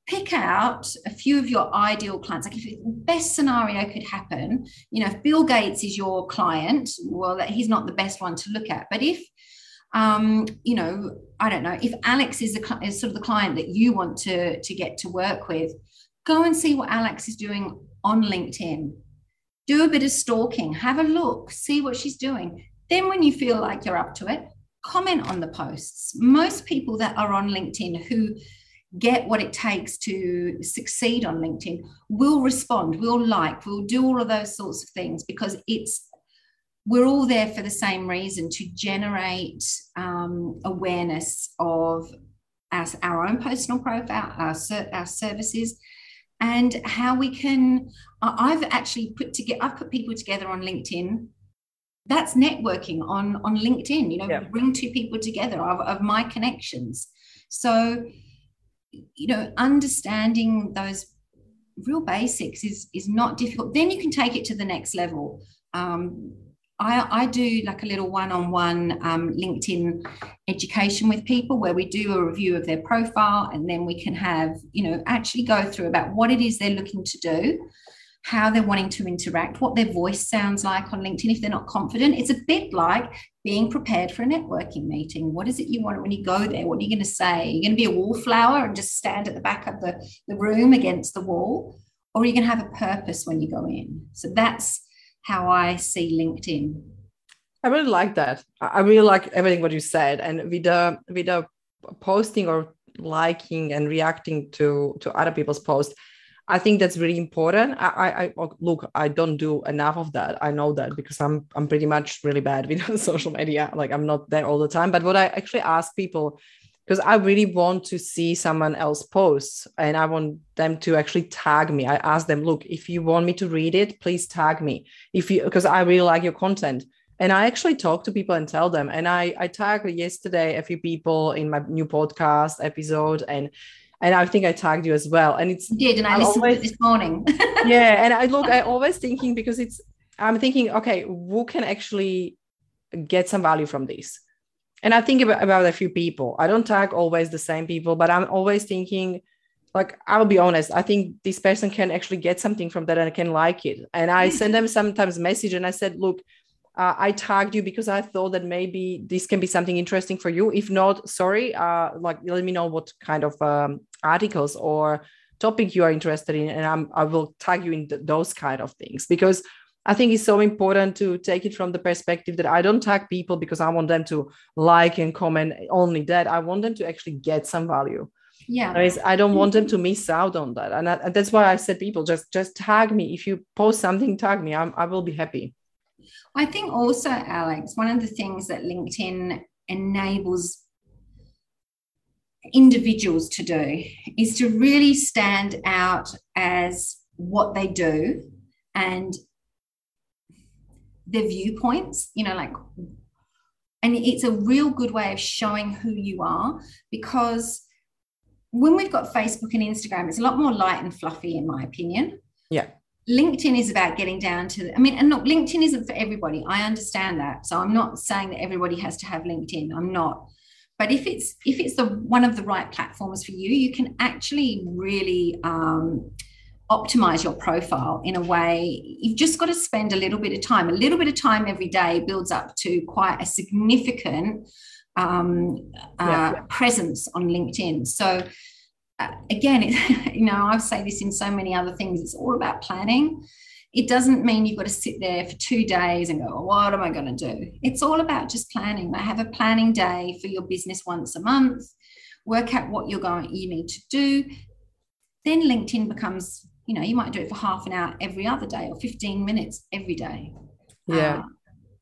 B: pick out a few of your ideal clients. Like if the best scenario could happen, you know, if Bill Gates is your client, well, he's not the best one to look at. But if um, you know, I don't know, if Alex is, the, is sort of the client that you want to, to get to work with, go and see what Alex is doing on LinkedIn. Do a bit of stalking, have a look, see what she's doing. Then, when you feel like you're up to it, comment on the posts. Most people that are on LinkedIn who get what it takes to succeed on LinkedIn will respond, will like, will do all of those sorts of things because it's we're all there for the same reason to generate um, awareness of our, our own personal profile, our, our services, and how we can. I've actually put together. I've put people together on LinkedIn. That's networking on on LinkedIn. You know, yeah. bring two people together of, of my connections. So you know, understanding those real basics is is not difficult. Then you can take it to the next level. Um, I, I, do like a little one-on-one um, LinkedIn education with people where we do a review of their profile and then we can have, you know, actually go through about what it is they're looking to do. How they're wanting to interact, what their voice sounds like on LinkedIn if they're not confident. It's a bit like being prepared for a networking meeting. What is it you want when you go there? What are you going to say? Are you going to be a wallflower and just stand at the back of the, the room against the wall? Or are you going to have a purpose when you go in? So that's how I see LinkedIn.
A: I really like that. I really like everything what you said. And with the with the posting or liking and reacting to to other people's posts, I think that's really important. I, I, I, look, I don't do enough of that. I know that because I'm I'm pretty much really bad with (laughs) social media. Like I'm not there all the time. But what I actually ask people, because I really want to see someone else posts and I want them to actually tag me. I ask them, look, if you want me to read it, please tag me. If you because I really like your content. And I actually talk to people and tell them. And I I tagged yesterday a few people in my new podcast episode and and I think I tagged you as well. And it's
B: you did, and I I'm listened always, to it this morning. (laughs)
A: yeah, and I look, I always thinking because it's I'm thinking, okay, who can actually get some value from this? And I think about, about a few people. I don't tag always the same people, but I'm always thinking, like, I'll be honest, I think this person can actually get something from that and can like it. And I send them sometimes message and I said, look, uh, I tagged you because I thought that maybe this can be something interesting for you. If not, sorry, uh, like let me know what kind of um, articles or topic you are interested in, and I'm, I will tag you in th- those kind of things because I think it's so important to take it from the perspective that I don't tag people because I want them to like and comment only that. I want them to actually get some value.
B: Yeah.
A: I don't want them to miss out on that. And, I, and that's why I said people just just tag me. If you post something, tag me. I'm, I will be happy.
B: I think also, Alex, one of the things that LinkedIn enables individuals to do is to really stand out as what they do and their viewpoints, you know, like, and it's a real good way of showing who you are because when we've got Facebook and Instagram, it's a lot more light and fluffy, in my opinion. LinkedIn is about getting down to, I mean, and look, LinkedIn isn't for everybody. I understand that. So I'm not saying that everybody has to have LinkedIn. I'm not. But if it's if it's the one of the right platforms for you, you can actually really um, optimize your profile in a way. You've just got to spend a little bit of time. A little bit of time every day builds up to quite a significant um, uh, yeah, yeah. presence on LinkedIn. So again, it, (laughs) you know, I've say this in so many other things. It's all about planning. It doesn't mean you've got to sit there for two days and go, well, what am I going to do? It's all about just planning. I have a planning day for your business once a month. Work out what you're going, you need to do. Then LinkedIn becomes, you know, you might do it for half an hour every other day or 15 minutes every day.
A: Yeah. Uh,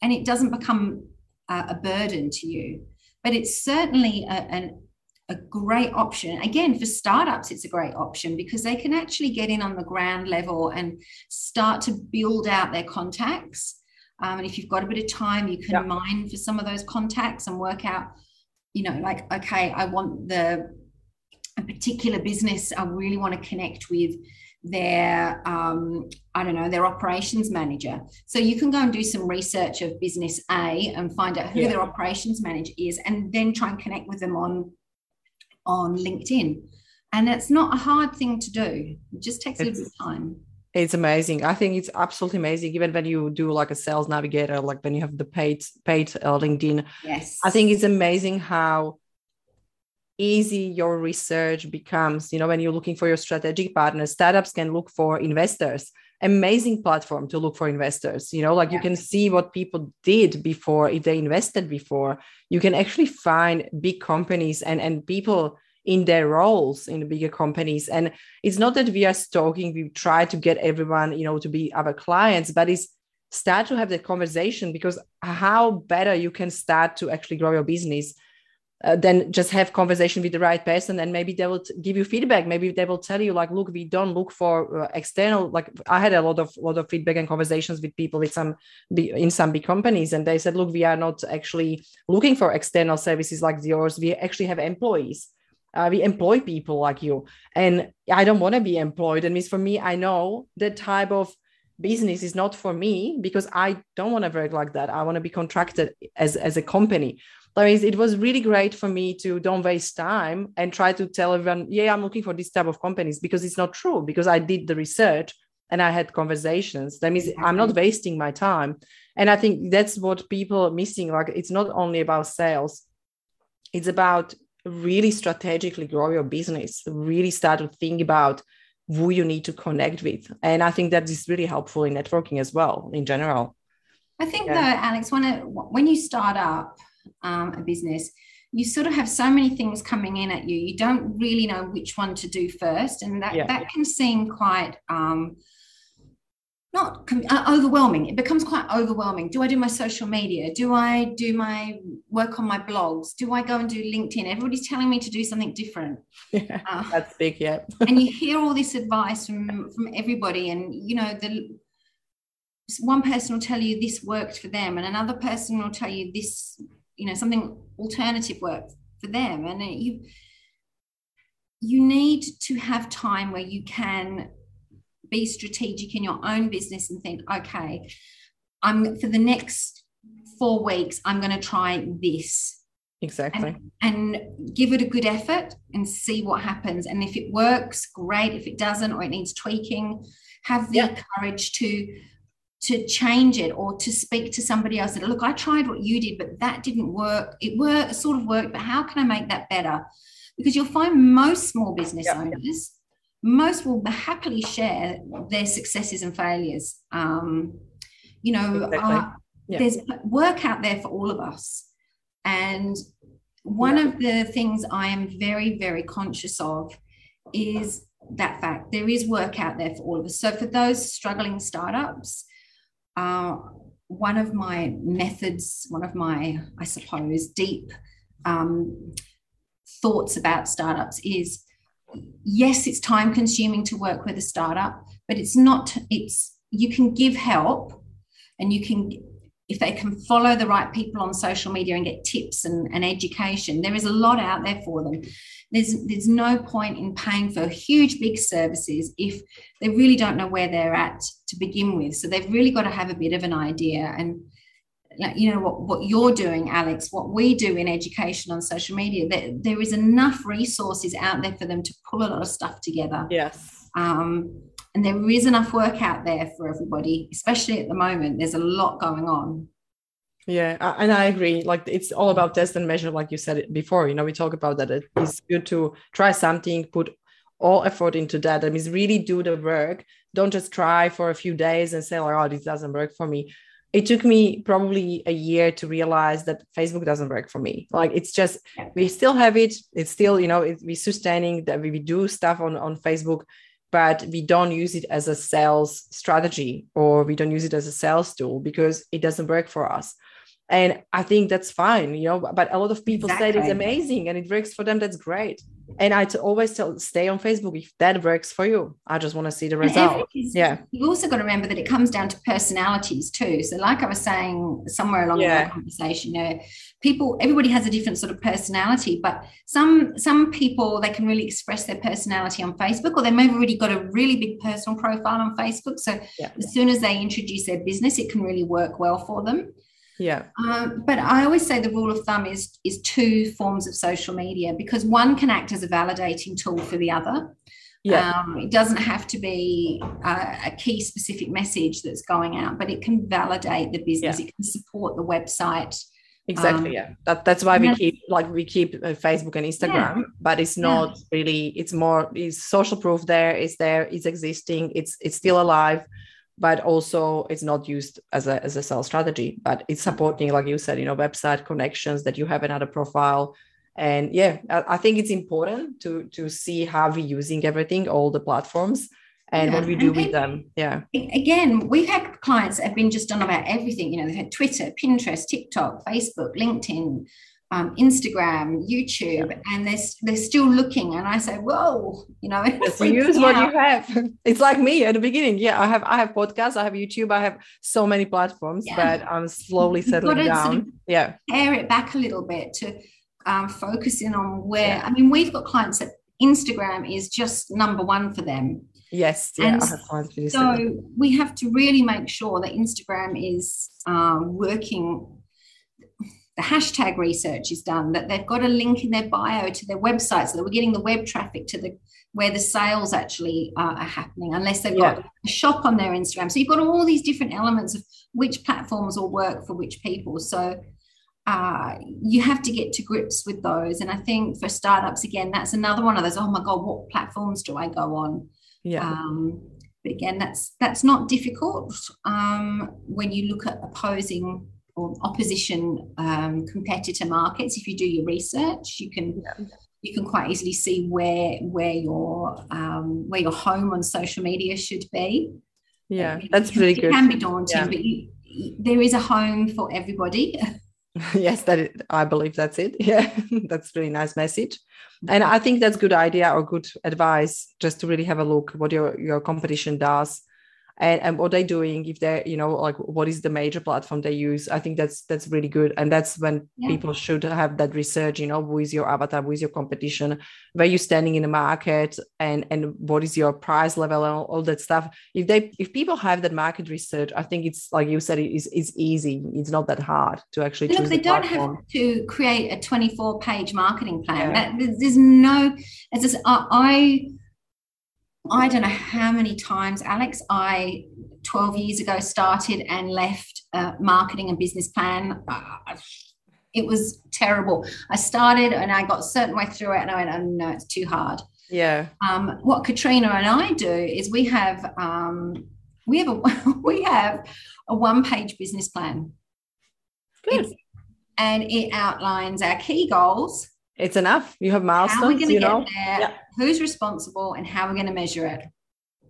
B: and it doesn't become uh, a burden to you. But it's certainly a, an a great option. Again, for startups, it's a great option because they can actually get in on the ground level and start to build out their contacts. Um, and if you've got a bit of time, you can yeah. mine for some of those contacts and work out, you know, like, okay, I want the a particular business, I really want to connect with their um, i don't know their operations manager so you can go and do some research of business a and find out who yeah. their operations manager is and then try and connect with them on on LinkedIn. And it's not a hard thing to do. It just takes it's, a little bit of time.
A: It's amazing. I think it's absolutely amazing. Even when you do like a sales navigator, like when you have the paid paid uh, LinkedIn.
B: Yes.
A: I think it's amazing how easy your research becomes. You know, when you're looking for your strategic partners, startups can look for investors amazing platform to look for investors you know like yeah. you can see what people did before if they invested before you can actually find big companies and and people in their roles in the bigger companies and it's not that we are stalking we try to get everyone you know to be our clients but it's start to have the conversation because how better you can start to actually grow your business uh, then just have conversation with the right person and maybe they will t- give you feedback. Maybe they will tell you like look we don't look for uh, external like i had a lot of lot of feedback and conversations with people with some in some big companies and they said look we are not actually looking for external services like yours. We actually have employees. Uh, we employ people like you and i don't want to be employed. And means for me i know that type of business is not for me because i don't want to work like that i want to be contracted as as a company that means it was really great for me to don't waste time and try to tell everyone, yeah, I'm looking for this type of companies because it's not true because I did the research and I had conversations. That means I'm not wasting my time. And I think that's what people are missing. Like it's not only about sales, it's about really strategically grow your business, really start to think about who you need to connect with. And I think that is really helpful in networking as well, in general.
B: I think yeah. though, Alex, when it, when you start up um, a business, you sort of have so many things coming in at you. You don't really know which one to do first, and that yeah. that can seem quite um, not uh, overwhelming. It becomes quite overwhelming. Do I do my social media? Do I do my work on my blogs? Do I go and do LinkedIn? Everybody's telling me to do something different. (laughs)
A: Yeah, uh, that's big, yeah.
B: and you (laughs) hear all this advice from from everybody, and you know the one person will tell you this worked for them, and another person will tell you this, you know, something alternative worked for them, and you you need to have time where you can be strategic in your own business and think, okay, I'm for the next four weeks, I'm going to try this.
A: Exactly.
B: And, and, give it a good effort and see what happens. And if it works, great. If it doesn't or it needs tweaking, have the yeah. courage to to change it or to speak to somebody else that look, I tried what you did, but that didn't work. It worked, sort of worked, but how can I make that better? Because you'll find most small business yeah. owners most will happily share their successes and failures. Um, you know, exactly. uh, yeah. there's work out there for all of us. And one yeah. of the things I am very, very conscious of is that fact there is work out there for all of us. So, for those struggling startups, uh, one of my methods, one of my, I suppose, deep um, thoughts about startups is yes, it's time consuming to work with a startup, but it's not, it's, you can give help and you can, if they can follow the right people on social media and get tips and, and education, there is a lot out there for them. There's, there's no point in paying for huge, big services if they really don't know where they're at to begin with. So they've really got to have a bit of an idea. And you know what, what you're doing alex what we do in education on social media that there is enough resources out there for them to pull a lot of stuff together.
A: Yes.
B: Um, and there is enough work out there for everybody especially at the moment. There's a lot going on.
A: Yeah and i agree. Like it's all about test and measure like you said before. You know we talk about that. It's good to try something put all effort into that. That means really do the work. Don't just try for a few days and say like oh this doesn't work for me it took me probably a year to realize that Facebook doesn't work for me. Like it's just we still have it. It's still you know it, we're sustaining that we, we do stuff on on Facebook, but we don't use it as a sales strategy or we don't use it as a sales tool because it doesn't work for us and i think that's fine you know but a lot of people exactly. say it's amazing and it works for them that's great. And I always tell stay on facebook if that works for you. I just want to see the result. yeah.
B: you've also got to remember that it comes down to personalities too. So like i was saying somewhere along yeah. the conversation you know people everybody has a different sort of personality but some some people they can really express their personality on facebook or they may have already got a really big personal profile on facebook. So yeah. as soon as they introduce their business it can really work well for them
A: yeah.
B: Um, but I always say the rule of thumb is is two forms of social media because one can act as a validating tool for the other. Yeah. Um, it doesn't have to be a, a, key specific message that's going out, but it can validate the business. Yeah. It can support the website.
A: Exactly. Um, yeah. That, that's why we keep like we keep uh, Facebook and Instagram, yeah. but it's not really. It's more. It's social proof. There. It's there. It's existing. It's it's still alive but also it's not used as a, as a sales strategy but it's mm-hmm. supporting like you said you know website connections that you have another profile. And yeah I, think it's important to to see how we're using everything all the platforms and yeah. what we do with them. Yeah.
B: again we've had clients that have been just done about everything you know they've had twitter pinterest tiktok facebook linkedin um, Instagram, YouTube, and they're, they're still looking. And I say, whoa, you know, (laughs)
A: yes, (laughs) use what you have. It's like me at the beginning. Yeah, I have I have podcasts, I have YouTube, I have so many platforms, yeah. but I'm slowly settling down. Sort of yeah,
B: pare it back a little bit to um, focus in on where. Yeah. I mean, we've got clients that Instagram is just number one for them.
A: Yes, yeah,
B: so we have to really make sure that Instagram is um, working the hashtag research is done, that they've got a link in their bio to their website so that we're getting the web traffic to the where the sales actually are, are happening, unless they've yeah. got a shop on their Instagram. So you've got all these different elements of which platforms will work for which people. So uh, you have to get to grips with those. And I think for startups, again, that's another one of those. Oh my god, what platforms do I go on?
A: Yeah. Um,
B: but again, that's that's not difficult um, when you look at opposing or opposition um, competitor markets. If you do your research, you can yeah. you can quite easily see where where your um, where your home on social media should be.
A: Yeah, that's really
B: it
A: good. It
B: can be daunting, yeah. but you, there is a home for everybody. (laughs)
A: yes that is, i believe that's it (laughs) yeah that's really nice message and i think that's good idea or good advice just to really have a look what your your competition does and, and what they're doing if they're you know like what is the major platform they use i think that's that's really good. And that's when yeah. people should have that research you know who is your avatar who is your competition where you're standing in the market and and what is your price level and all, all that stuff. If they if people have that market research i think it's like you said it is it's easy. It's not that hard to actually
B: look they the don't have to create a 24 page marketing plan. Yeah. that, there's no as just, I I don't know how many times, Alex, I 12 years ago started and left a marketing and business plan. Uh, it was terrible. I started and I got a certain way through it and I went, oh, no, it's too hard.
A: Yeah.
B: Um, what Katrina and I do is we have um, we have a (laughs) we have a one page business plan.
A: Good.
B: It's, and it outlines our key goals
A: it's enough. You have milestones. How are we going to get know? there?
B: Yeah. Who's responsible and how are we're going to measure it?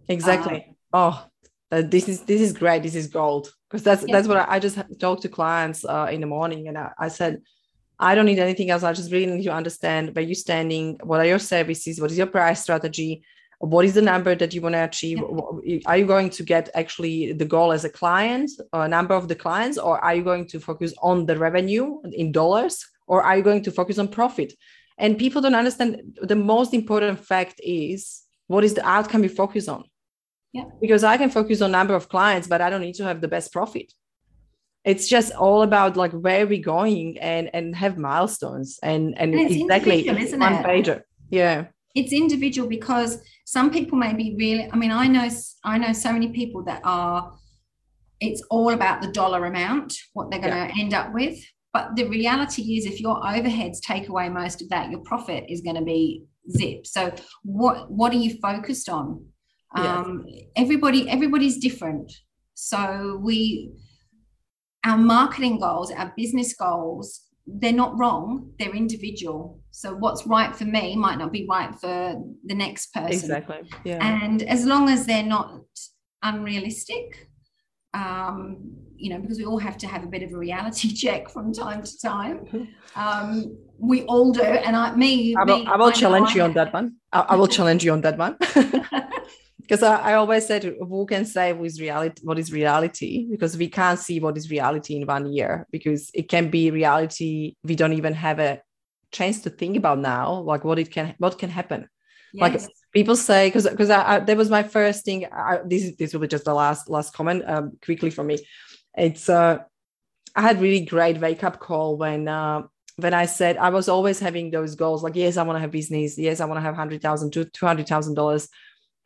A: Exactly. Um, oh, this is this is great. This is gold because that's yeah. that's what I, I, just talk to clients uh, in the morning, and I, I said, I don't need anything else. I just really need to understand where you're standing. What are your services? What is your price strategy? What is the number that you want to achieve? Yeah. Are you going to get actually the goal as a client, a number of the clients, or are you going to focus on the revenue in dollars? Or are you going to focus on profit? And people don't understand the most important fact is what is the outcome you focus on?
B: Yeah.
A: Because i can focus on number of clients but i don't need to have the best profit. It's just all about like where we're going and and have milestones and and, and exactly isn't one it? pager. Yeah.
B: It's individual because some people may be really i mean i know i know so many people that are it's all about the dollar amount what they're going to yeah. end up with but the reality is, if your overheads take away most of that, your profit is going to be zip. So what what are you focused on? Um, everybody everybody's different. So we our marketing goals, our business goals, they're not wrong. They're individual. So what's right for me might not be right for the next person.
A: Exactly. Yeah.
B: And as long as they're not unrealistic, um, you know, because we all have to have a bit of a reality (laughs) check from time to time. Um, we all do, and I, me,
A: I will,
B: me,
A: I will challenge you on that one. I, I will challenge you on that one. (laughs) because I, I, always said who can say what is reality what is reality because we can't see what is reality in one year because it can be reality we don't even have a chance to think about now like what it can what can happen yes. like people say because because I, I, that was my first thing. I, this this will be just the last last comment um, quickly for me. It's uh i had really great wake up call when uh when i said i was always having those goals like yes i want to have business yes i want to have 100000 to 200000 dollars.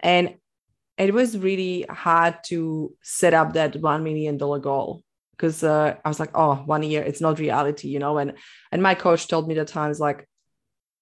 A: And it was really hard to set up that $1 million goal because uh, i was like oh one year it's not reality you know? And and my coach told me the times like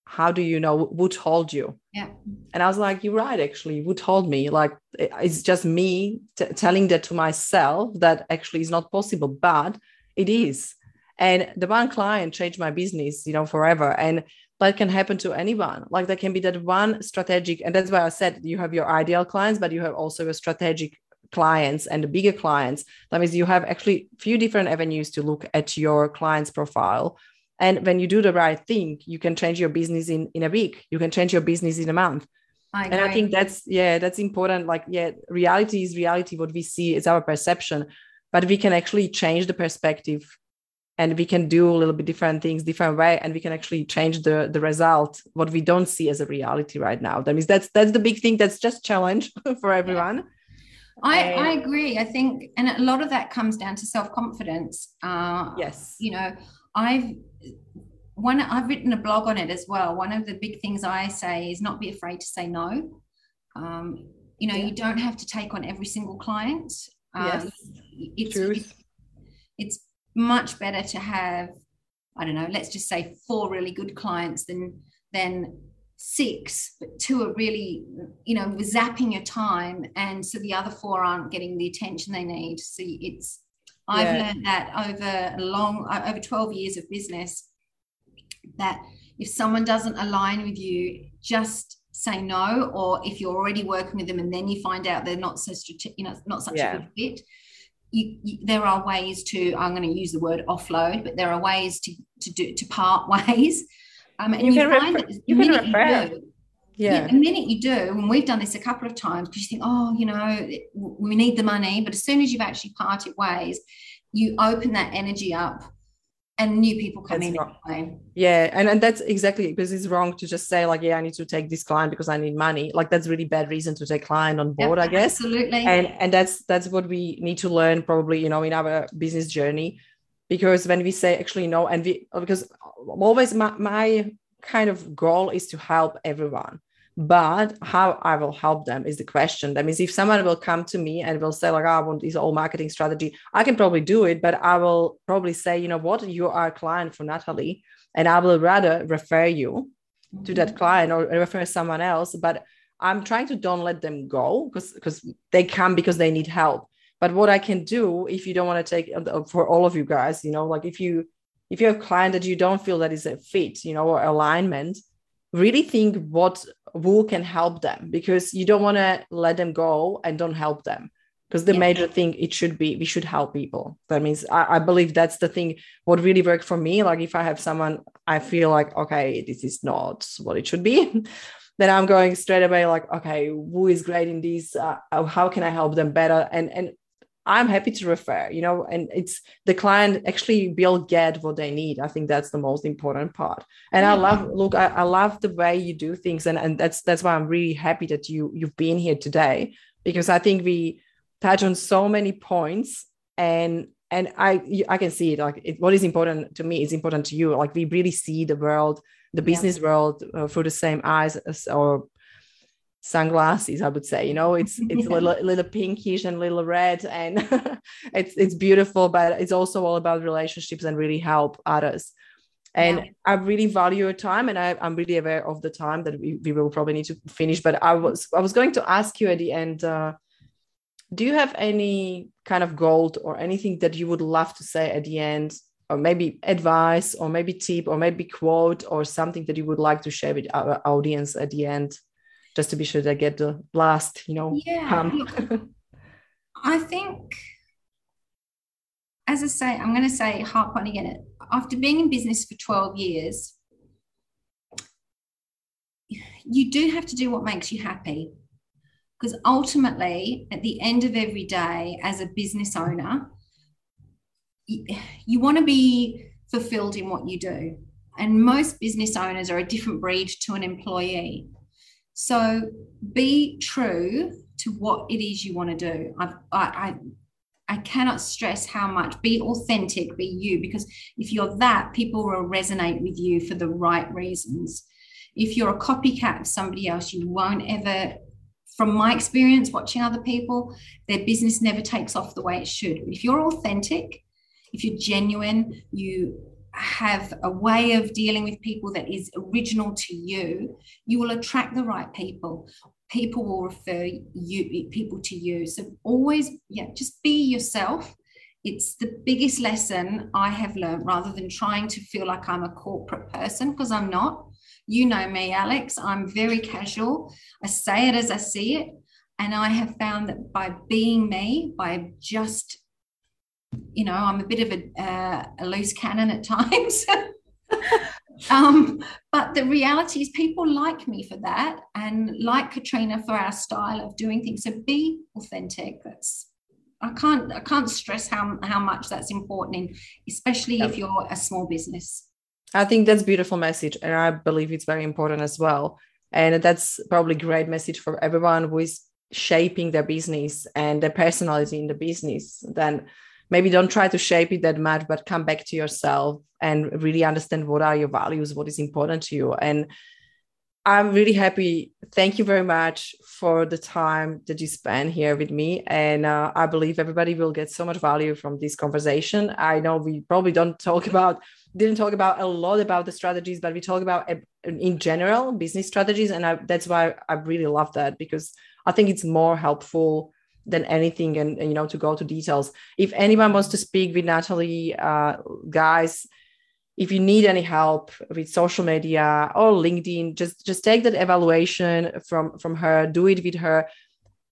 A: how do you know who told you?
B: Yeah.
A: And i was like you're right actually who told me? Like it's just me t- telling that to myself that actually is not possible but it is. And the one client changed my business you know forever and that can happen to anyone. Like there can be that one strategic and that's why i said you have your ideal clients but you have also a strategic clients and the bigger clients. That means you have actually a few different avenues to look at your client's profile and when you do the right thing you can change your business in in a week you can change your business in a month I and i think that's yeah that's important like yeah reality is reality what we see is our perception but we can actually change the perspective and we can do a little bit different things different way and we can actually change the the result what we don't see as a reality right now that means that's that's the big thing that's just challenge (laughs) for everyone yeah.
B: I, I agree. I think, and a lot of that comes down to self confidence. Uh,
A: yes.
B: You know, I've one I've written a blog on it as well. One of the big things I say is not be afraid to say no. Um, you know, yeah. you don't have to take on every single client.
A: Uh, yes,
B: it's, it's it's much better to have I don't know, let's just say four really good clients than than six, but two are really, you know, zapping your time, and so the other four aren't getting the attention they need. So it's I've yeah. learned that over a long over 12 years of business that if someone doesn't align with you, just say no. Or if you're already working with them and then you find out they're not so strategic, you know, not such yeah. a good fit, you, you, there are ways to i'm going to use the word offload but there are ways to to do to part (laughs) ways um, and you, you find refer- that the minute you do
A: yeah. yeah.
B: the minute you do and we've done this a couple of times because you think oh you know we need the money but as soon as you've actually parted ways you open that energy up and new people come that's in
A: yeah and, and that's exactly because it's wrong to just say like yeah i need to take this client because i need money. Like that's really bad reason to take client on board i guess.
B: absolutely.
A: And and that's that's what we need to learn probably you know in our business journey. Because when we say actually no and we because always my, my kind of goal is to help everyone but how I will help them is the question. That means if someone will come to me and will say, like, oh, I want this whole marketing strategy, I can probably do it, but I will probably say, you know what, you are a client for Natalie, and I will rather refer you mm-hmm. to that mm-hmm. client or refer someone else. But I'm trying to don't let them go because because they come because they need help. But what I can do if you don't want to take uh, for all of you guys, you know, like if you if you have a client that you don't feel that is a fit, you know, or alignment, really think what who can help them because you don't want to let them go and don't help them. Because the yeah. major thing it should be we should help people. That means I, I, believe that's the thing what really worked for me like if i have someone i feel like okay this is not what it should be (laughs) then i'm going straight away like okay who is great in this? Uh, how can i help them better? And and I'm happy to refer, you know, and it's the client actually will get what they need. I think that's the most important part. And I love, look, I, I love the way you do things. And, and that's, that's why I'm really happy that you, you've been here today, because I think we touch on so many points and, and I, I can see it like it, what is important to me is important to you. Like we really see the world, the business yeah. world uh, through the same eyes as, or sunglasses i would say you know it's it's (laughs) a little, little pinkish and little red and (laughs) it's it's beautiful but it's also all about relationships and really help others. And yeah. i really value your time and I, am really aware of the time that we, we will probably need to finish but i was i was going to ask you at the end uh, do you have any kind of gold or anything that you would love to say at the end? Or maybe advice or maybe tip or maybe quote or something that you would like to share with our audience at the end just to be sure they get the last, you know,
B: yeah. (laughs) I think, as I say, I'm going to say harp on again. After being in business for 12 years, you do have to do what makes you happy. Because ultimately, at the end of every day, as a business owner, you, you want to be fulfilled in what you do. And most business owners are a different breed to an employee. So be true to what it is you want to do. I, I, I cannot stress how much be authentic, be you, because if you're that, people will resonate with you for the right reasons. If you're a copycat of somebody else, you won't ever, from my experience watching other people, their business never takes off the way it should. But if you're authentic, if you're genuine, you have a way of dealing with people that is original to you, you will attract the right people. People will refer you people to you. So always, yeah, just be yourself. It's the biggest lesson I have learned rather than trying to feel like I'm a corporate person because I'm not. You know me, Alex. I'm very casual. I say it as I see it. And I have found that by being me, by just you know, I'm a bit of a, uh, a loose cannon at (laughs) times. um, but the reality is, people like me for that, and like Katrina for our style of doing things. So be authentic. That's I can't I can't stress how how much that's important, in, especially yep. if you're a small business.
A: I think that's beautiful message, and I believe it's very important as well. And that's probably great message for everyone who is shaping their business and their personality in the business. Then maybe don't try to shape it that much, but come back to yourself and really understand what are your values, what is important to you. And I'm really happy. Thank you very much for the time that you spent here with me. And uh, I believe everybody will get so much value from this conversation. I know we probably don't talk about, didn't talk about a lot about the strategies, but we talk about in general business strategies. And I, that's why I really love that because I think it's more helpful than anything and, and, you know to go to details. If anyone wants to speak with natalie uh, guys if you need any help with social media or linkedin just just take that evaluation from from her do it with her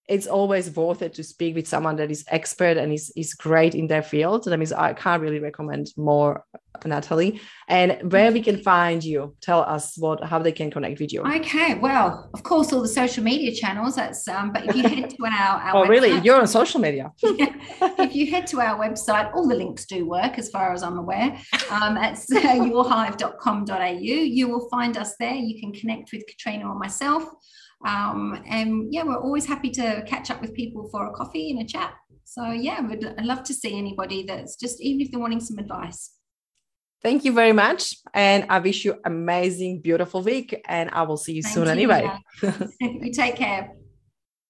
A: it's always worth it to speak with someone that is expert and is, is great in their field. That means I can't really recommend more, Natalie. And where we can find you, tell us what how they can connect with you.
B: Okay, well, of course, all the social media channels. That's um, but if you head to our, our
A: oh, website, really? You're on social media.
B: yeah, (laughs) if you head to our website, all the links do work, as far as I'm aware. Um, it's (laughs) uh, yourhive.com.au. You will find us there. You can connect with Katrina or myself. Um, and yeah, we're always happy to catch up with people for a coffee and a chat. So yeah, would I'd love to see anybody that's just even if they're wanting some advice.
A: Thank you very much. And I wish you amazing, beautiful week. And I will see you Thank soon you, anyway. (laughs) (laughs)
B: you take care.